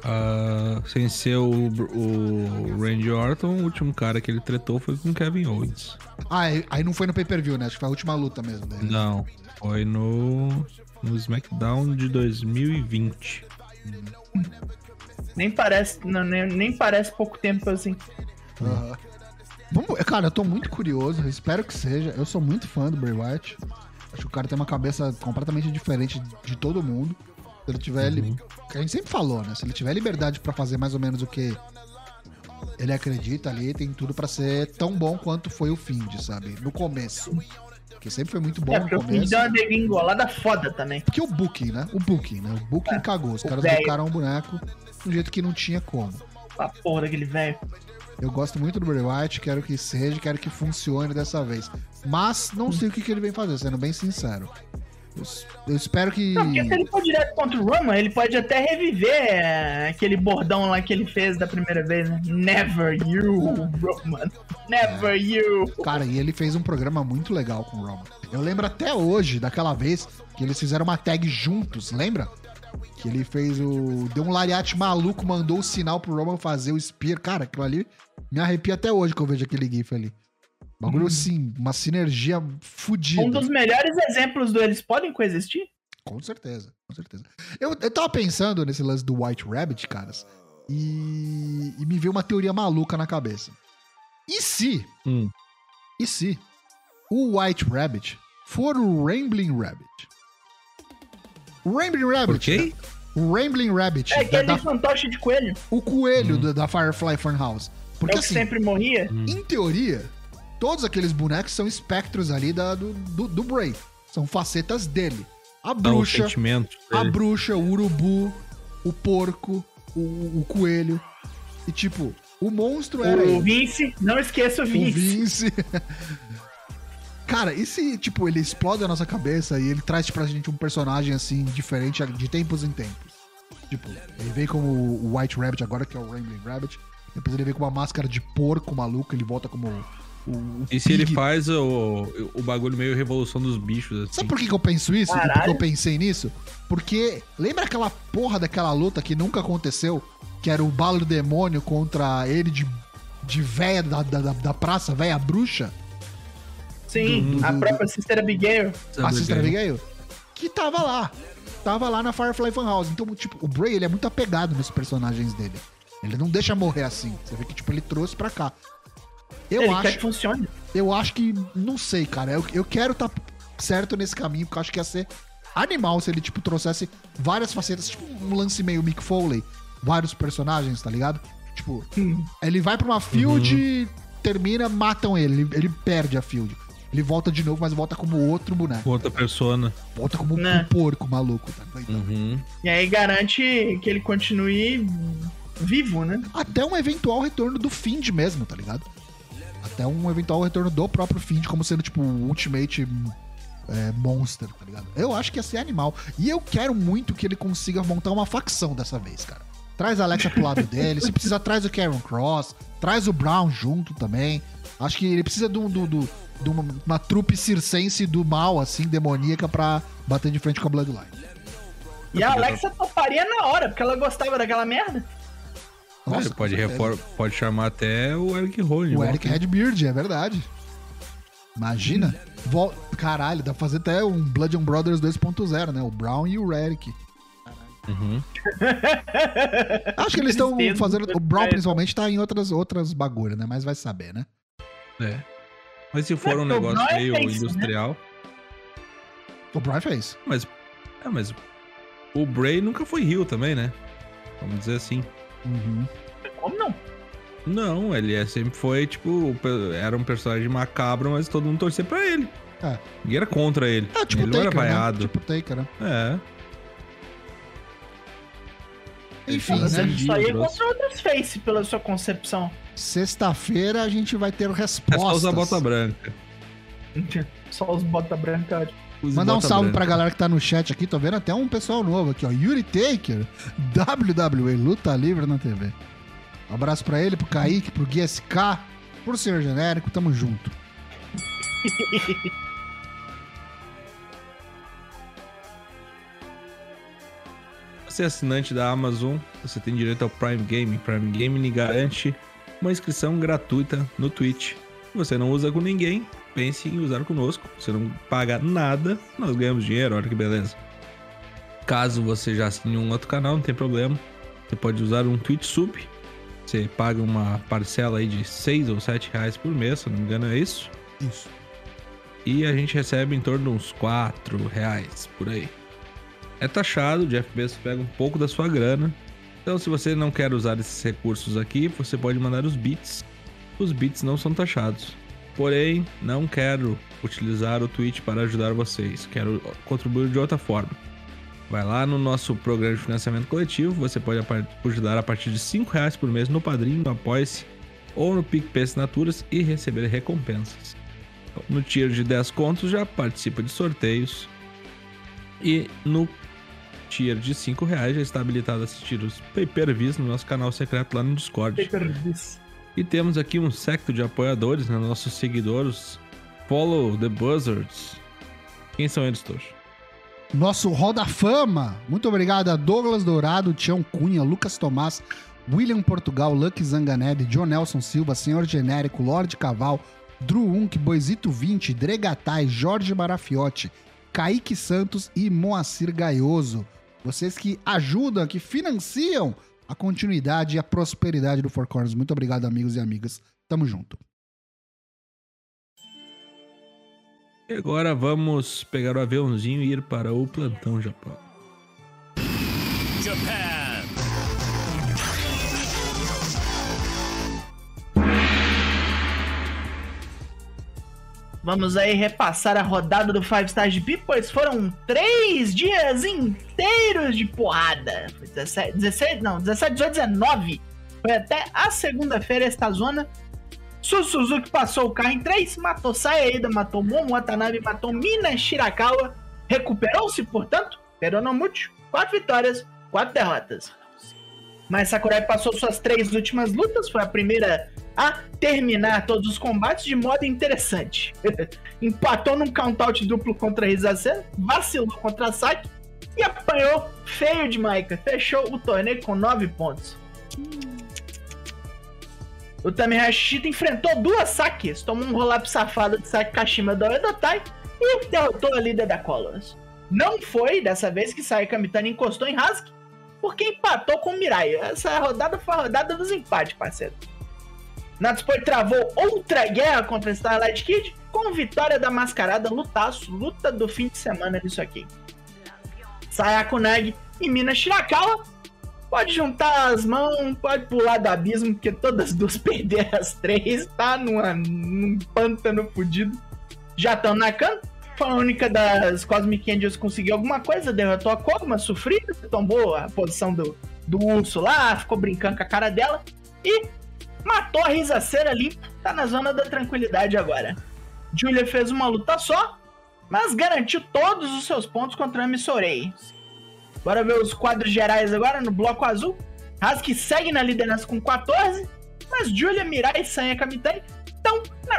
Speaker 1: Ah, sem ser o, o Randy Orton, o último cara que ele tretou foi com o Kevin Owens.
Speaker 3: Ah, aí- aí não foi no pay-per-view, né? Acho que foi a última luta mesmo dele.
Speaker 1: Não, foi no, no SmackDown de 2020.
Speaker 2: Nem parece, não, nem, nem parece pouco tempo assim.
Speaker 3: Aham. Vamos, cara, eu tô muito curioso, espero que seja. Eu sou muito fã do Bray Wyatt. Acho que o cara tem uma cabeça completamente diferente de todo mundo. Se ele tiver. li-
Speaker 1: Uhum.
Speaker 3: que a gente sempre falou, né? Se ele tiver liberdade pra fazer mais ou menos o que ele acredita ali, tem tudo pra ser tão bom quanto foi o Find, sabe? No começo. Porque sempre foi muito bom
Speaker 2: é, porque o
Speaker 3: começo.
Speaker 2: deu uma degringolada foda também.
Speaker 3: Porque o booking, né? O booking, né? O booking cagou. Os
Speaker 2: É,
Speaker 3: caras colocaram um boneco de um jeito que não tinha como.
Speaker 2: A porra daquele velho.
Speaker 3: Eu gosto muito do Bray Wyatt, quero que seja, quero que funcione dessa vez. Mas não sei o que, que ele vem fazer, sendo bem sincero. Eu, espero que.
Speaker 2: Não, porque se ele for direto contra o Roman, ele pode até reviver é, aquele bordão lá que ele fez da primeira vez, né? Never you, Roman. Never you.
Speaker 3: Cara, e ele fez um programa muito legal com o Roman. Eu lembro até hoje daquela vez que eles fizeram uma tag juntos, lembra? Que ele fez o. Deu um lariate maluco, mandou o sinal pro Roman fazer o Spear. Cara, aquilo ali me arrepia até hoje que eu vejo aquele GIF ali. Bagulho assim, uma sinergia fodida.
Speaker 2: Um dos melhores exemplos do eles podem coexistir?
Speaker 3: Com certeza, com certeza. Eu, eu tava pensando nesse lance do White Rabbit, caras, e, e me veio uma teoria maluca na cabeça. E se,
Speaker 1: Hum.
Speaker 3: e se o White Rabbit for o Rambling Rabbit? O Rambling Rabbit.
Speaker 1: Por quê?
Speaker 3: O Rambling Rabbit.
Speaker 2: É aquele
Speaker 3: da-
Speaker 2: fantoche de coelho.
Speaker 3: o coelho
Speaker 1: Hum.
Speaker 3: da, da Firefly Funhouse. Porque
Speaker 2: é o que
Speaker 3: assim,
Speaker 2: sempre morria.
Speaker 3: em teoria, todos aqueles bonecos são espectros ali da, do, do, do Bray. São facetas dele. A
Speaker 1: um
Speaker 3: bruxa,
Speaker 1: sentimento
Speaker 3: a
Speaker 1: dele.
Speaker 3: bruxa, o urubu, o porco, o, o coelho. E tipo, o monstro era
Speaker 2: O
Speaker 3: ele.
Speaker 2: Vince, não esqueça o
Speaker 3: O
Speaker 2: Vince.
Speaker 3: Vince. Cara, e se, tipo, ele explode a nossa cabeça e ele traz pra gente um personagem, assim, diferente de tempos em tempos? Tipo, ele vem como o White Rabbit agora, que é o Rambling Rabbit. Depois ele vem com uma máscara de porco maluco, ele volta como o,
Speaker 1: E se
Speaker 3: Pig.
Speaker 1: ele faz o, o bagulho meio revolução dos bichos, assim?
Speaker 3: Sabe por que, que eu penso isso? E por que
Speaker 2: Caralho.
Speaker 3: eu pensei nisso? Porque lembra aquela porra daquela luta que nunca aconteceu? Que era o balo demônio contra ele de, de véia da, da, da- da praça, véia bruxa?
Speaker 2: Sim,
Speaker 3: Do-
Speaker 2: a
Speaker 3: do-
Speaker 2: própria Sister Abigail.
Speaker 3: A Sister? Abigail? Que tava lá. Tava lá na Firefly Funhouse. Então, tipo, o Bray, ele é muito apegado nos personagens dele. Ele não deixa morrer assim. Você vê que, tipo, ele trouxe pra cá. Eu
Speaker 2: ele
Speaker 3: acho...
Speaker 2: quer que funcione.
Speaker 3: Eu acho que. Não sei, cara. Eu, eu quero estar certo nesse caminho, porque eu acho que ia ser animal se ele, tipo, trouxesse várias facetas, tipo um lance meio Mick Foley, vários personagens, tá ligado? Tipo, ele vai pra uma field, termina, matam ele, ele, ele perde a field. Ele volta de novo, mas volta como outro boneco.
Speaker 1: Outra persona.
Speaker 3: Volta como
Speaker 2: Né.
Speaker 3: um porco maluco, tá doidão?
Speaker 1: Uhum.
Speaker 2: E aí garante que ele continue vivo, né?
Speaker 3: Até um eventual retorno do Find mesmo, tá ligado? Até um eventual retorno do próprio Find, como sendo, tipo, o Ultimate é, Monster, tá ligado? Eu acho que ia ser animal. E eu quero muito que ele consiga montar uma facção dessa vez, cara. Traz a Alexa pro lado dele, se precisa, traz o Karen Cross, traz o Brown junto também. Acho que ele precisa de, um- do- de uma, uma trupe circense do mal, assim, demoníaca, pra bater de frente com a Bloodline.
Speaker 2: E a Alexa toparia na hora, porque ela gostava daquela merda.
Speaker 3: Nossa,
Speaker 1: Ele pode, pode chamar até o Eric Rowan.
Speaker 3: O Eric Redbeard, é verdade. Imagina. Vol... Caralho, dá pra fazer até um Blood and Brothers 2.0, né? O Brown e o Eric.
Speaker 1: Uhum.
Speaker 3: Acho que eles estão fazendo. O Brown, principalmente, tá em outras, outras bagulho, né? Mas vai saber, né?
Speaker 1: É. Mas se for
Speaker 2: É,
Speaker 1: um negócio
Speaker 2: é
Speaker 1: meio
Speaker 2: né?
Speaker 1: industrial.
Speaker 3: O Brown fez.
Speaker 1: Mas. É, mas. O Bray nunca foi Rio também, né? Vamos dizer assim.
Speaker 3: Uhum.
Speaker 2: Como não?
Speaker 1: Não, ele é- sempre foi, tipo, era um personagem macabro, mas todo mundo torcia pra ele.
Speaker 3: É.
Speaker 1: Ninguém era contra ele.
Speaker 3: É, tipo
Speaker 1: ele não era
Speaker 3: Taker, né?
Speaker 1: vaiado.
Speaker 3: Tipo o Taker, né?
Speaker 1: É.
Speaker 3: Enfim, né?
Speaker 1: assim,
Speaker 2: só ia
Speaker 1: grosso.
Speaker 2: contra outras face, pela sua concepção.
Speaker 3: Sexta-feira a gente vai ter
Speaker 1: É só
Speaker 3: respostas.
Speaker 1: usar bota branca.
Speaker 2: Só os bota branca.
Speaker 1: Use
Speaker 3: Mandar um salve
Speaker 1: branca.
Speaker 3: pra galera que tá no chat aqui. Tô vendo até um pessoal novo aqui, ó. Yuri Taker, WWE, Luta Livre na TV. Um abraço pra ele, pro Kaique, pro Gui SK, pro Senhor Genérico. Tamo junto.
Speaker 1: Você é assinante da Amazon, você tem direito ao Prime Game. Prime Game lhe garante uma inscrição gratuita no Twitch. Você não usa com ninguém, pense em usar conosco. Você não paga nada, nós ganhamos dinheiro, olha que beleza. Caso você já assine um outro canal, não tem problema. Você pode usar um Twitch Sub. Você paga uma parcela aí de 6 ou 7 reais por mês, se não me engano é isso.
Speaker 3: Isso.
Speaker 1: E a gente recebe em torno de uns 4 reais por aí. É taxado, o Jeff Bezos pega um pouco da sua grana. Então, se você não quer usar esses recursos aqui, você pode mandar os bits. Os bits não são taxados. Porém, não quero utilizar o Twitch para ajudar vocês. Quero contribuir de outra forma. Vai lá no nosso programa de financiamento coletivo. Você pode ajudar a partir de 5 reais por mês no Padrinho, no Apoia-se ou no PicPay Assinaturas e receber recompensas. No tier de 10 contos já participa de sorteios. E no tier de 5 reais já está habilitado a assistir os pay-per-views no nosso canal secreto lá no Discord. E temos aqui um secto de apoiadores, né, nossos seguidores. Follow the Buzzards. Quem são eles, Tocho?
Speaker 3: Nosso Roda Fama. Muito obrigado a Douglas Dourado, Tião Cunha, Lucas Tomás, William Portugal, Lucky Zanganelli, John Nelson Silva, Senhor Genérico, Lorde Caval, Drew Unk, Boisito 20, Dregatai, Jorge Marafiotti, Kaique Santos e Moacir Gaioso. Vocês que ajudam, que financiam a continuidade e a prosperidade do Four Corners. Muito obrigado, amigos e amigas. Tamo junto.
Speaker 1: E agora vamos pegar o aviãozinho e ir para o plantão Japão.
Speaker 4: Japan.
Speaker 2: Vamos aí repassar a rodada do Five Stars GP, pois foram três dias inteiros de porrada. Foi 17, 16, não, 17, 18, 19. Foi até a segunda-feira esta zona. Su Suzuki passou o carro em três, matou Sayaida, matou Momo Watanabe, matou Mina Shirakawa, recuperou-se, portanto, Peronomútil, quatro vitórias, quatro derrotas. Mas Sakurai passou suas três últimas lutas, foi a primeira a terminar todos os combates de modo interessante. Empatou num count-out duplo contra Rizasen, vacilou contra a Saki e apanhou feio de Maika. Fechou o torneio com nove pontos. O Tamihashita enfrentou duas Sakis, tomou um roll-up safado de Saki Kashima do Edotai e derrotou a líder da Colors. Não foi dessa vez que Sai Kamitani encostou em Husky, porque empatou com o Mirai. Essa rodada foi a rodada dos empates, parceiro. Natsupoi travou outra guerra contra Starlight Kid com vitória da mascarada lutaço, luta do fim de semana disso aqui. Sayako e Mina Shirakawa pode juntar as mãos, pode pular do abismo, porque todas as duas perderam as três, tá numa, num pântano fudido. Já estão na canta. Foi a única das Cosmic Angels conseguiu alguma coisa, derrotou a Koguma, sofrida, tombou a posição do, do urso lá, ficou brincando com a cara dela e matou a risaceira limpa, tá na zona da tranquilidade agora. Julia fez uma luta só, mas garantiu todos os seus pontos contra a Missorei. Bora ver os quadros gerais agora no bloco azul. Husky segue na liderança com 14, mas Julia, Mirai e Sanya Kamitani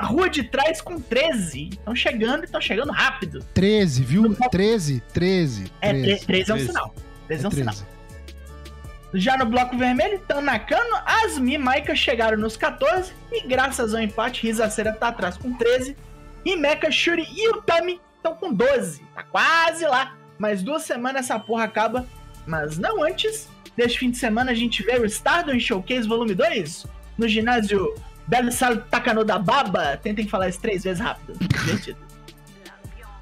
Speaker 2: na rua de trás com 13. Estão chegando e estão chegando rápido.
Speaker 3: 13, viu? 13, 13.
Speaker 2: É,
Speaker 3: 13.
Speaker 2: 13 é um
Speaker 1: 13.
Speaker 2: sinal. 13 é um
Speaker 3: É
Speaker 2: sinal.
Speaker 3: 13.
Speaker 2: Já no bloco vermelho, Tanakano, Asmi e Maika chegaram nos 14 e graças ao empate, Rizaceira tá atrás com 13 e Mecha, Shuri e Utami estão com 12. Tá quase lá. Mais duas semanas essa porra acaba, mas não antes. Deste fim de semana a gente vê o Stardom Showcase Volume 2 no ginásio Belo Sal Takano da Baba. Tentem falar isso três vezes rápido. Divertido.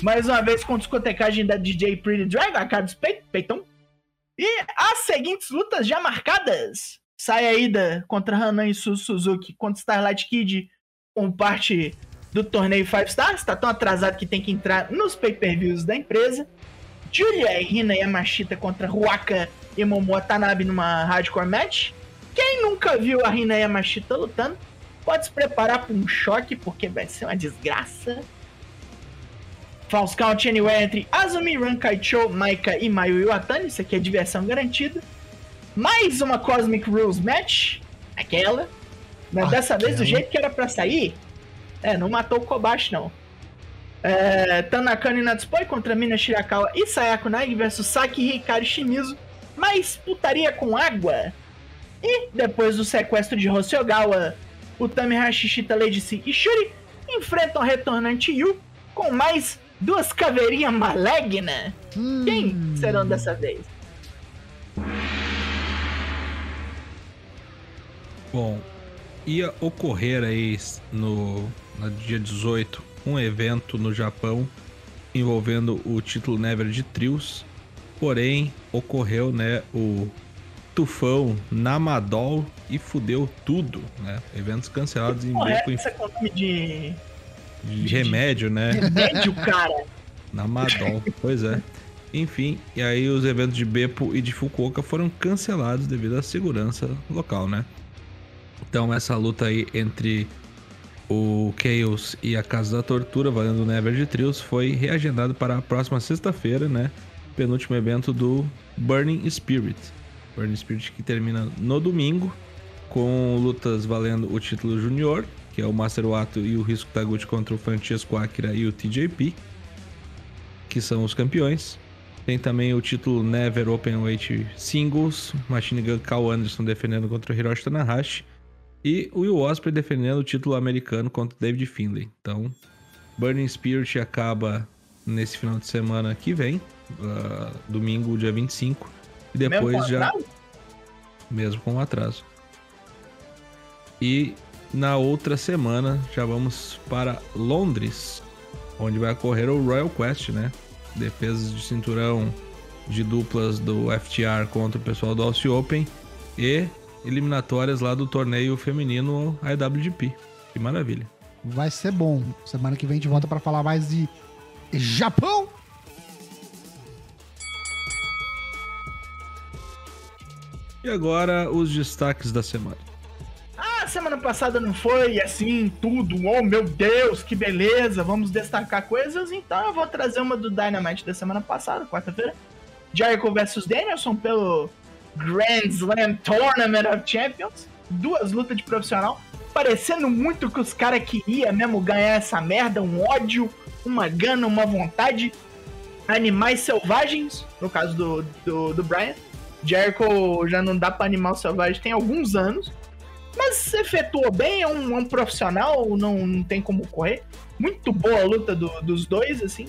Speaker 2: Mais uma vez com discotecagem da DJ Pretty Dragon, a Carlos Pe- Peyton. E as seguintes lutas já marcadas. Sai a ida contra Hanan e Su Suzuki contra Starlight Kid com parte do torneio Five Stars. Tá tão atrasado que tem que entrar nos pay-per-views da empresa. Julia e Hina Yamashita contra Ruaka e Momo Watanabe numa hardcore match. Quem nunca viu a Hina Yamashita lutando, pode se preparar para um choque, porque vai ser uma desgraça. False Count Anywhere entre Azumi, Rankaicho, Maika e Mayu Iwatani. Isso aqui é diversão garantida. Mais uma Cosmic Rules Match. Aquela. Mas dessa vez, do jeito que era pra sair, é, não matou o Kobashi, não. É, Tanakano e Natsupoi contra Mina Shirakawa e Sayako Nagi versus Saki Hikari Shimizu. Mais putaria com água. E depois do sequestro de Hosogawa, o Tami Hashishita, Lady C e Shuri enfrentam a retornante Yu com mais duas caveirinhas malignas. Quem
Speaker 3: Hum.
Speaker 2: serão dessa vez?
Speaker 1: Bom, ia ocorrer aí no, no dia 18 um evento no Japão envolvendo o título Never de Trios. Porém, ocorreu, né, o tufão Namadol e fudeu tudo, né? Eventos cancelados em beco
Speaker 2: essa com nome de
Speaker 1: de remédio, né?
Speaker 2: remédio, cara.
Speaker 1: Namadol, pois é. Enfim, e aí os eventos de Beppo e de Fukuoka foram cancelados devido à segurança local, né? Então essa luta aí entre o Chaos e a Casa da Tortura, valendo o Never de Trios, foi reagendado para a próxima sexta-feira, né? Penúltimo evento do Burning Spirit. Burning Spirit que termina no domingo, com lutas valendo o título júnior, que é o Master Wato e o Risco Taguchi contra o Francesco Akira e o TJP que são os campeões. Tem também o título Never Openweight Singles, Machine Gun Cal Anderson defendendo contra o Hiroshi Tanahashi e o Will Ospreay defendendo o título americano contra o David Finlay. Então, Burning Spirit acaba nesse final de semana que vem, ah, domingo, dia 25, e depois
Speaker 2: Mesmo com
Speaker 1: já
Speaker 2: atraso?
Speaker 1: mesmo com atraso. E na outra semana já vamos para Londres, onde vai ocorrer o Royal Quest, né? Defesas de cinturão de duplas do FTR contra o pessoal do Aussie Open e eliminatórias lá do torneio feminino IWGP. Que maravilha.
Speaker 3: Vai ser bom. Semana que vem a gente volta pra falar mais de Japão.
Speaker 1: E agora os destaques da semana.
Speaker 2: As semana passada não foi assim, tudo, oh meu Deus, que beleza, vamos destacar coisas, então eu vou trazer uma do Dynamite da semana passada, quarta-feira. Jericho versus Danielson pelo Grand Slam Tournament of Champions. Duas lutas de profissional. Parecendo muito que os caras queriam mesmo ganhar essa merda, um ódio, uma gana, uma vontade. Animais selvagens, no caso do, do, do Brian. Jericho já não dá pra animal selvagem tem alguns anos. Mas efetuou bem, é um, é um profissional, não, não tem como correr. Muito boa a luta do, dos dois, assim.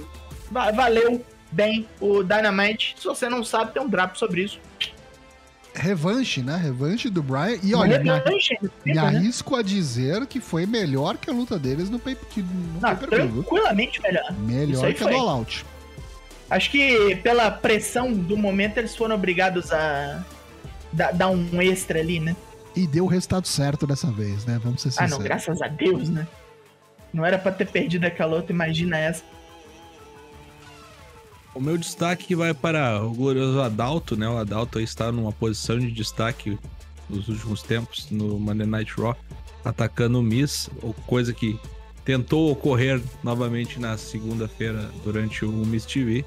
Speaker 2: Valeu bem o Dynamite. Se você não sabe, tem um drapo sobre isso.
Speaker 3: Revanche, né? Revanche do Brian. E olha, Revanche, me, me né? arrisco a dizer que foi melhor que a luta deles no pay, que no
Speaker 2: não, pay Tranquilamente melhor.
Speaker 3: Melhor que a do All Out.
Speaker 2: Acho que pela pressão do momento eles foram obrigados a dar um extra ali, né?
Speaker 3: E deu o resultado certo dessa vez, né? Vamos ser sinceros.
Speaker 2: Ah, não, graças a Deus, né? Não era para ter perdido aquela outra, imagina essa.
Speaker 1: O meu destaque vai para o glorioso Adalto, né? O Adalto está numa posição de destaque nos últimos tempos no Monday Night Raw, atacando o Miss, coisa que tentou ocorrer novamente na segunda-feira durante o Miss TV.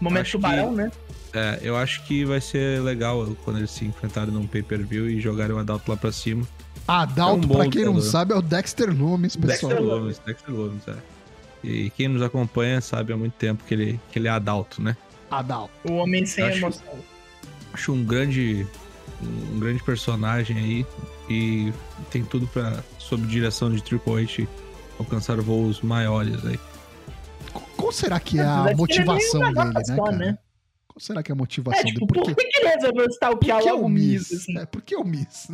Speaker 2: Momento acho tubarão, que, né?
Speaker 1: É, eu acho que vai ser legal quando eles se enfrentarem num pay-per-view e jogarem o Adalto lá pra cima.
Speaker 3: Adalto, é um pra quem não sabe, é o Dexter Loomis, pessoal.
Speaker 1: Dexter Loomis, Dexter Loomis, é. E quem nos acompanha sabe há muito tempo que ele, que ele é adalto, né?
Speaker 3: Adalto.
Speaker 2: O homem sem acho, emoção.
Speaker 1: Acho um grande, um grande personagem aí e tem tudo para sob direção de Triple H, alcançar voos maiores aí.
Speaker 3: Qual será que é a motivação dele, né, cara? Né? Qual será que é a motivação é,
Speaker 2: tipo,
Speaker 3: dele?
Speaker 2: Por que, ele resolveu stalkear
Speaker 3: que
Speaker 2: logo
Speaker 3: o Miss? Assim? É, por que o Miss?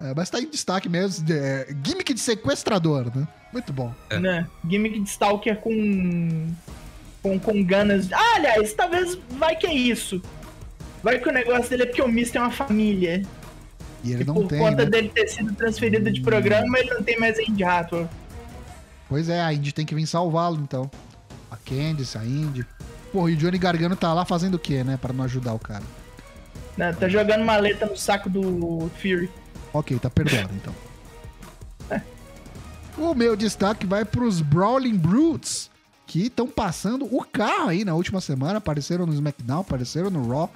Speaker 3: É, mas tá em destaque mesmo. É, gimmick de sequestrador, né? Muito bom.
Speaker 2: É. Né? Gimmick de Stalker com. com, com ganas. Ah, aliás, talvez vai que é isso. Vai que o negócio dele é porque o Miss tem uma família.
Speaker 3: E ele e não
Speaker 2: por
Speaker 3: tem.
Speaker 2: Por conta
Speaker 3: né?
Speaker 2: dele ter sido transferido de programa, ele não tem mais a Indy Hathaway.
Speaker 3: Pois é, a Indy tem que vir salvá-lo, então. A Candice, a Indy. Pô, e o Johnny Gargano tá lá fazendo o quê, né? Pra não ajudar o cara.
Speaker 2: Não, tá jogando maleta no saco do Fury.
Speaker 3: Ok, tá perdoado então. O meu destaque vai pros Brawling Brutes, que estão passando o carro aí na última semana. Apareceram no SmackDown, apareceram no Raw.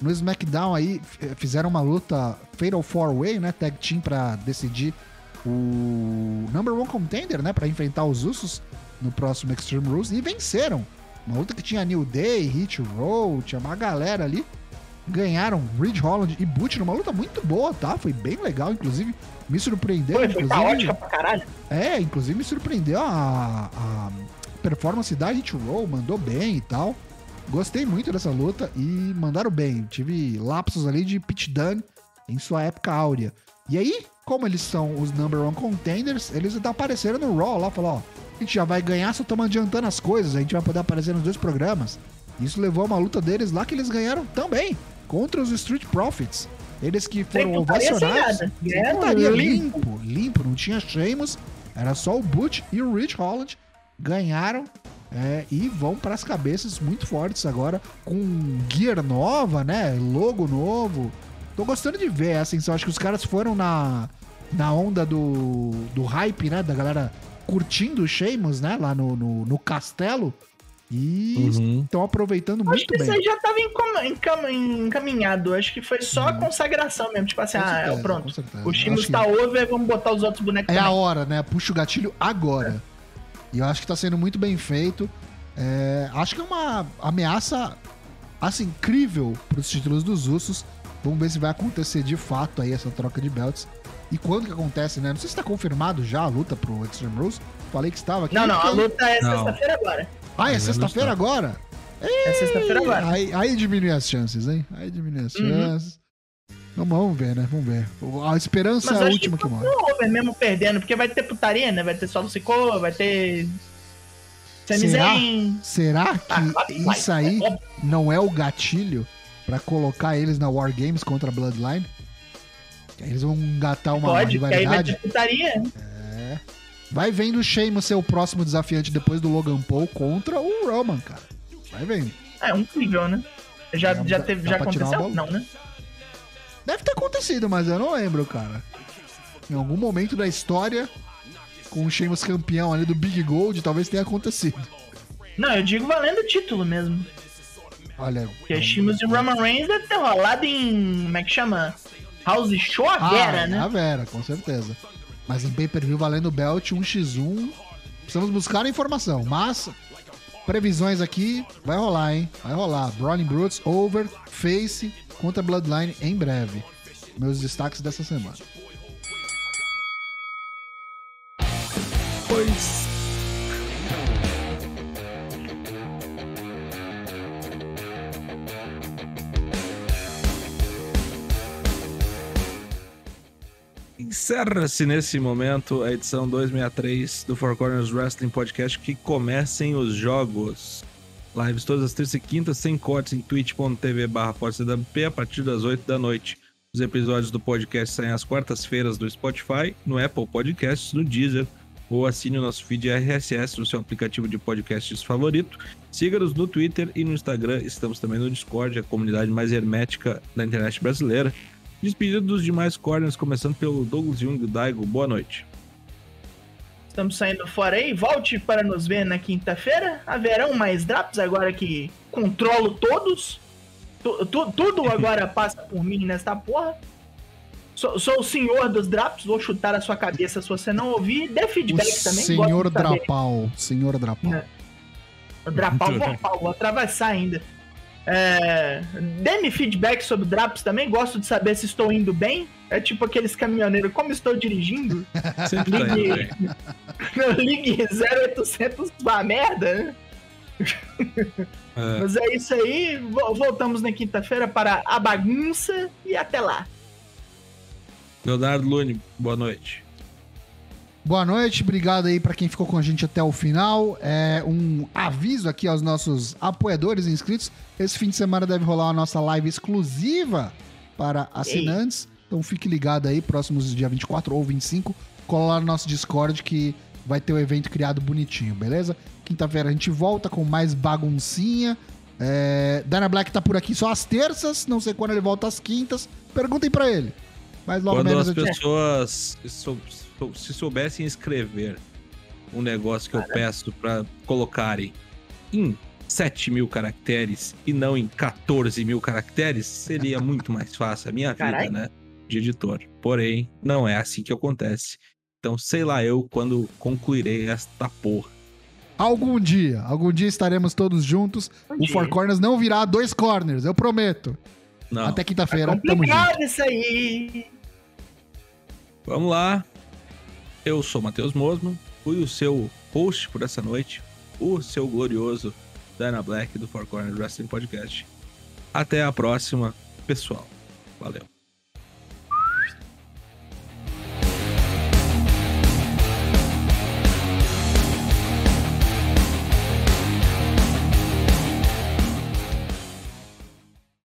Speaker 3: No SmackDown aí fizeram uma luta Fatal 4-Way, né? Tag Team pra decidir o Number One Contender, né? Pra enfrentar os Usos no próximo Extreme Rules. E venceram. Uma luta que tinha New Day, Hit Roll, tinha uma galera ali ganharam Ridge Holland e Butch numa luta muito boa, tá? Foi bem legal, inclusive. Me surpreendeu.
Speaker 2: Foi, foi
Speaker 3: inclusive,
Speaker 2: pra caralho.
Speaker 3: É, inclusive me surpreendeu a, a performance da Hit Roll, mandou bem e tal. Gostei muito dessa luta e mandaram bem. Tive lapsos ali de Pit Dunne em sua época áurea. E aí, como eles são os number one contenders, eles apareceram no Raw lá, falaram, ó, a gente já vai ganhar, só estamos adiantando as coisas, a gente vai poder aparecer nos dois programas. Isso levou a uma luta deles lá que eles ganharam também contra os Street Profits. Eles que foram ovacionados. Putaria limpo, limpo, não tinha Sheamus, era só o Butch e o Rich Holland. Ganharam é, e vão para as cabeças muito fortes agora, com gear nova, né? Logo novo. Tô gostando de ver essa assim, Acho que os caras foram na, na onda do, do hype, né? Da galera curtindo o Sheamus, né? Lá no, no, no castelo. E estão uhum. aproveitando
Speaker 2: Acho
Speaker 3: muito
Speaker 2: bem.
Speaker 3: Acho
Speaker 2: que isso aí já estava encaminhado. Acho que foi só a uhum. consagração mesmo. Tipo assim, com ah, certeza, pronto. O time está que... over, vamos botar os outros bonecos
Speaker 3: É
Speaker 2: também.
Speaker 3: a hora, né? Puxa o gatilho agora. É. E eu acho que está sendo muito bem feito. É, acho que é uma ameaça assim, incrível para os títulos dos Usos. Vamos ver se vai acontecer de fato aí essa troca de belts. E quando que acontece, né? Não sei se está confirmado já a luta pro Extreme Rules. Falei que estava aqui.
Speaker 2: Não, não, a luta é sexta-feira agora.
Speaker 3: Ah, é sexta-feira agora?
Speaker 2: É sexta-feira agora.
Speaker 3: Aí, aí diminui as chances, hein? Aí diminui as uhum. chances. Vamos, vamos ver, né? Vamos ver. A esperança é a última que, que morre.
Speaker 2: over mesmo perdendo, porque vai ter putaria, né? Vai ter solo Sikoa, vai ter.
Speaker 3: Será, será que ah, isso aí não é o gatilho para colocar eles na War Games contra a Bloodline? Eles vão engatar uma
Speaker 2: Pode,
Speaker 3: rivalidade.
Speaker 2: Aí vai ter putaria.
Speaker 3: É. Vai vendo o Sheamus ser o próximo desafiante depois do Logan Paul contra o Roman, cara. Vai vendo.
Speaker 2: É um nível, né? Já, é, já, teve, já aconteceu? Não, né?
Speaker 3: Deve ter acontecido, mas eu não lembro, cara. Em algum momento da história, com o Sheamus campeão ali do Big Gold, talvez tenha acontecido.
Speaker 2: Não, eu digo valendo o título mesmo.
Speaker 3: Olha.
Speaker 2: Porque Sheamus e Roman Reigns deve ter rolado em. Como é que chama? House Show a
Speaker 3: Ah,
Speaker 2: Vera, né?
Speaker 3: A Vera, com certeza. Mas em pay-per-view valendo belt 1x1, precisamos buscar a informação. Mas, previsões aqui, vai rolar, hein? Vai rolar. Brawling Brutes, Over, Face, contra Bloodline em breve. Meus destaques dessa semana.
Speaker 1: Pois. Encerra-se nesse momento a edição 263 do Four Corners Wrestling Podcast. Que comecem os jogos. Lives todas as terças e quintas, sem cortes em twitch.tv barra a partir das 8 da noite. Os episódios do podcast saem às quartas-feiras do Spotify, no Apple Podcasts, no Deezer, ou assine o nosso feed RSS no seu aplicativo de podcasts favorito. Siga-nos no Twitter e no Instagram. Estamos também no Discord, a comunidade mais hermética da internet brasileira. Despedido dos demais corners, começando pelo Douglas Jung Daigo. Boa noite.
Speaker 2: Estamos saindo fora aí. Volte para nos ver na quinta-feira. Haverão mais drops agora que controlo todos. Tu- tu- tudo agora passa por mim nesta porra. Sou, sou o senhor dos drops. Vou chutar a sua cabeça se você não ouvir. Dê
Speaker 3: O
Speaker 2: feedback também.
Speaker 3: senhor. Drapal. Senhor Drapal.
Speaker 2: É. Vou o vocal, vou atravessar ainda. É, Dê-me feedback sobre drops também. Gosto de saber se estou indo bem. É tipo aqueles caminhoneiros. Como estou dirigindo?
Speaker 1: Sempre tá
Speaker 2: Ligue,
Speaker 1: bem.
Speaker 2: meu ligue 0800 vá merda, né?
Speaker 1: É,
Speaker 2: Mas é isso aí. Vo- Voltamos na quinta-feira para a bagunça e até lá.
Speaker 1: Leonardo Lune, boa noite.
Speaker 3: Boa noite, obrigado aí pra quem ficou com a gente até o final. É um aviso aqui aos nossos apoiadores e inscritos. Esse fim de semana deve rolar a nossa live exclusiva para assinantes. Então fique ligado aí, próximos dia 24 ou 25, cola lá no nosso Discord que vai ter o evento criado bonitinho, beleza? Quinta-feira a gente volta com mais baguncinha. É... Dana Black tá por aqui só às terças, não sei quando ele volta às quintas. Perguntem pra ele. Mas logo
Speaker 1: Quando
Speaker 3: menos
Speaker 1: as pessoas se soubessem escrever um negócio que eu peço pra colocarem em 7 mil caracteres e não em 14 mil caracteres, seria muito mais fácil a minha vida, né? De editor. Porém, não é assim que acontece. Então, sei lá eu quando concluirei esta porra.
Speaker 3: Algum dia, algum dia estaremos todos juntos.
Speaker 2: Bom
Speaker 3: O
Speaker 2: dia.
Speaker 3: Four Corners não virá dois corners, eu prometo.
Speaker 1: Não.
Speaker 3: Até quinta-feira, tamo junto.
Speaker 2: Complicado isso aí.
Speaker 1: Vamos lá. Eu sou Matheus Mosman, fui o seu host por essa noite, o seu glorioso Dana Black do Four Corners Wrestling Podcast. Até a próxima, pessoal. Valeu.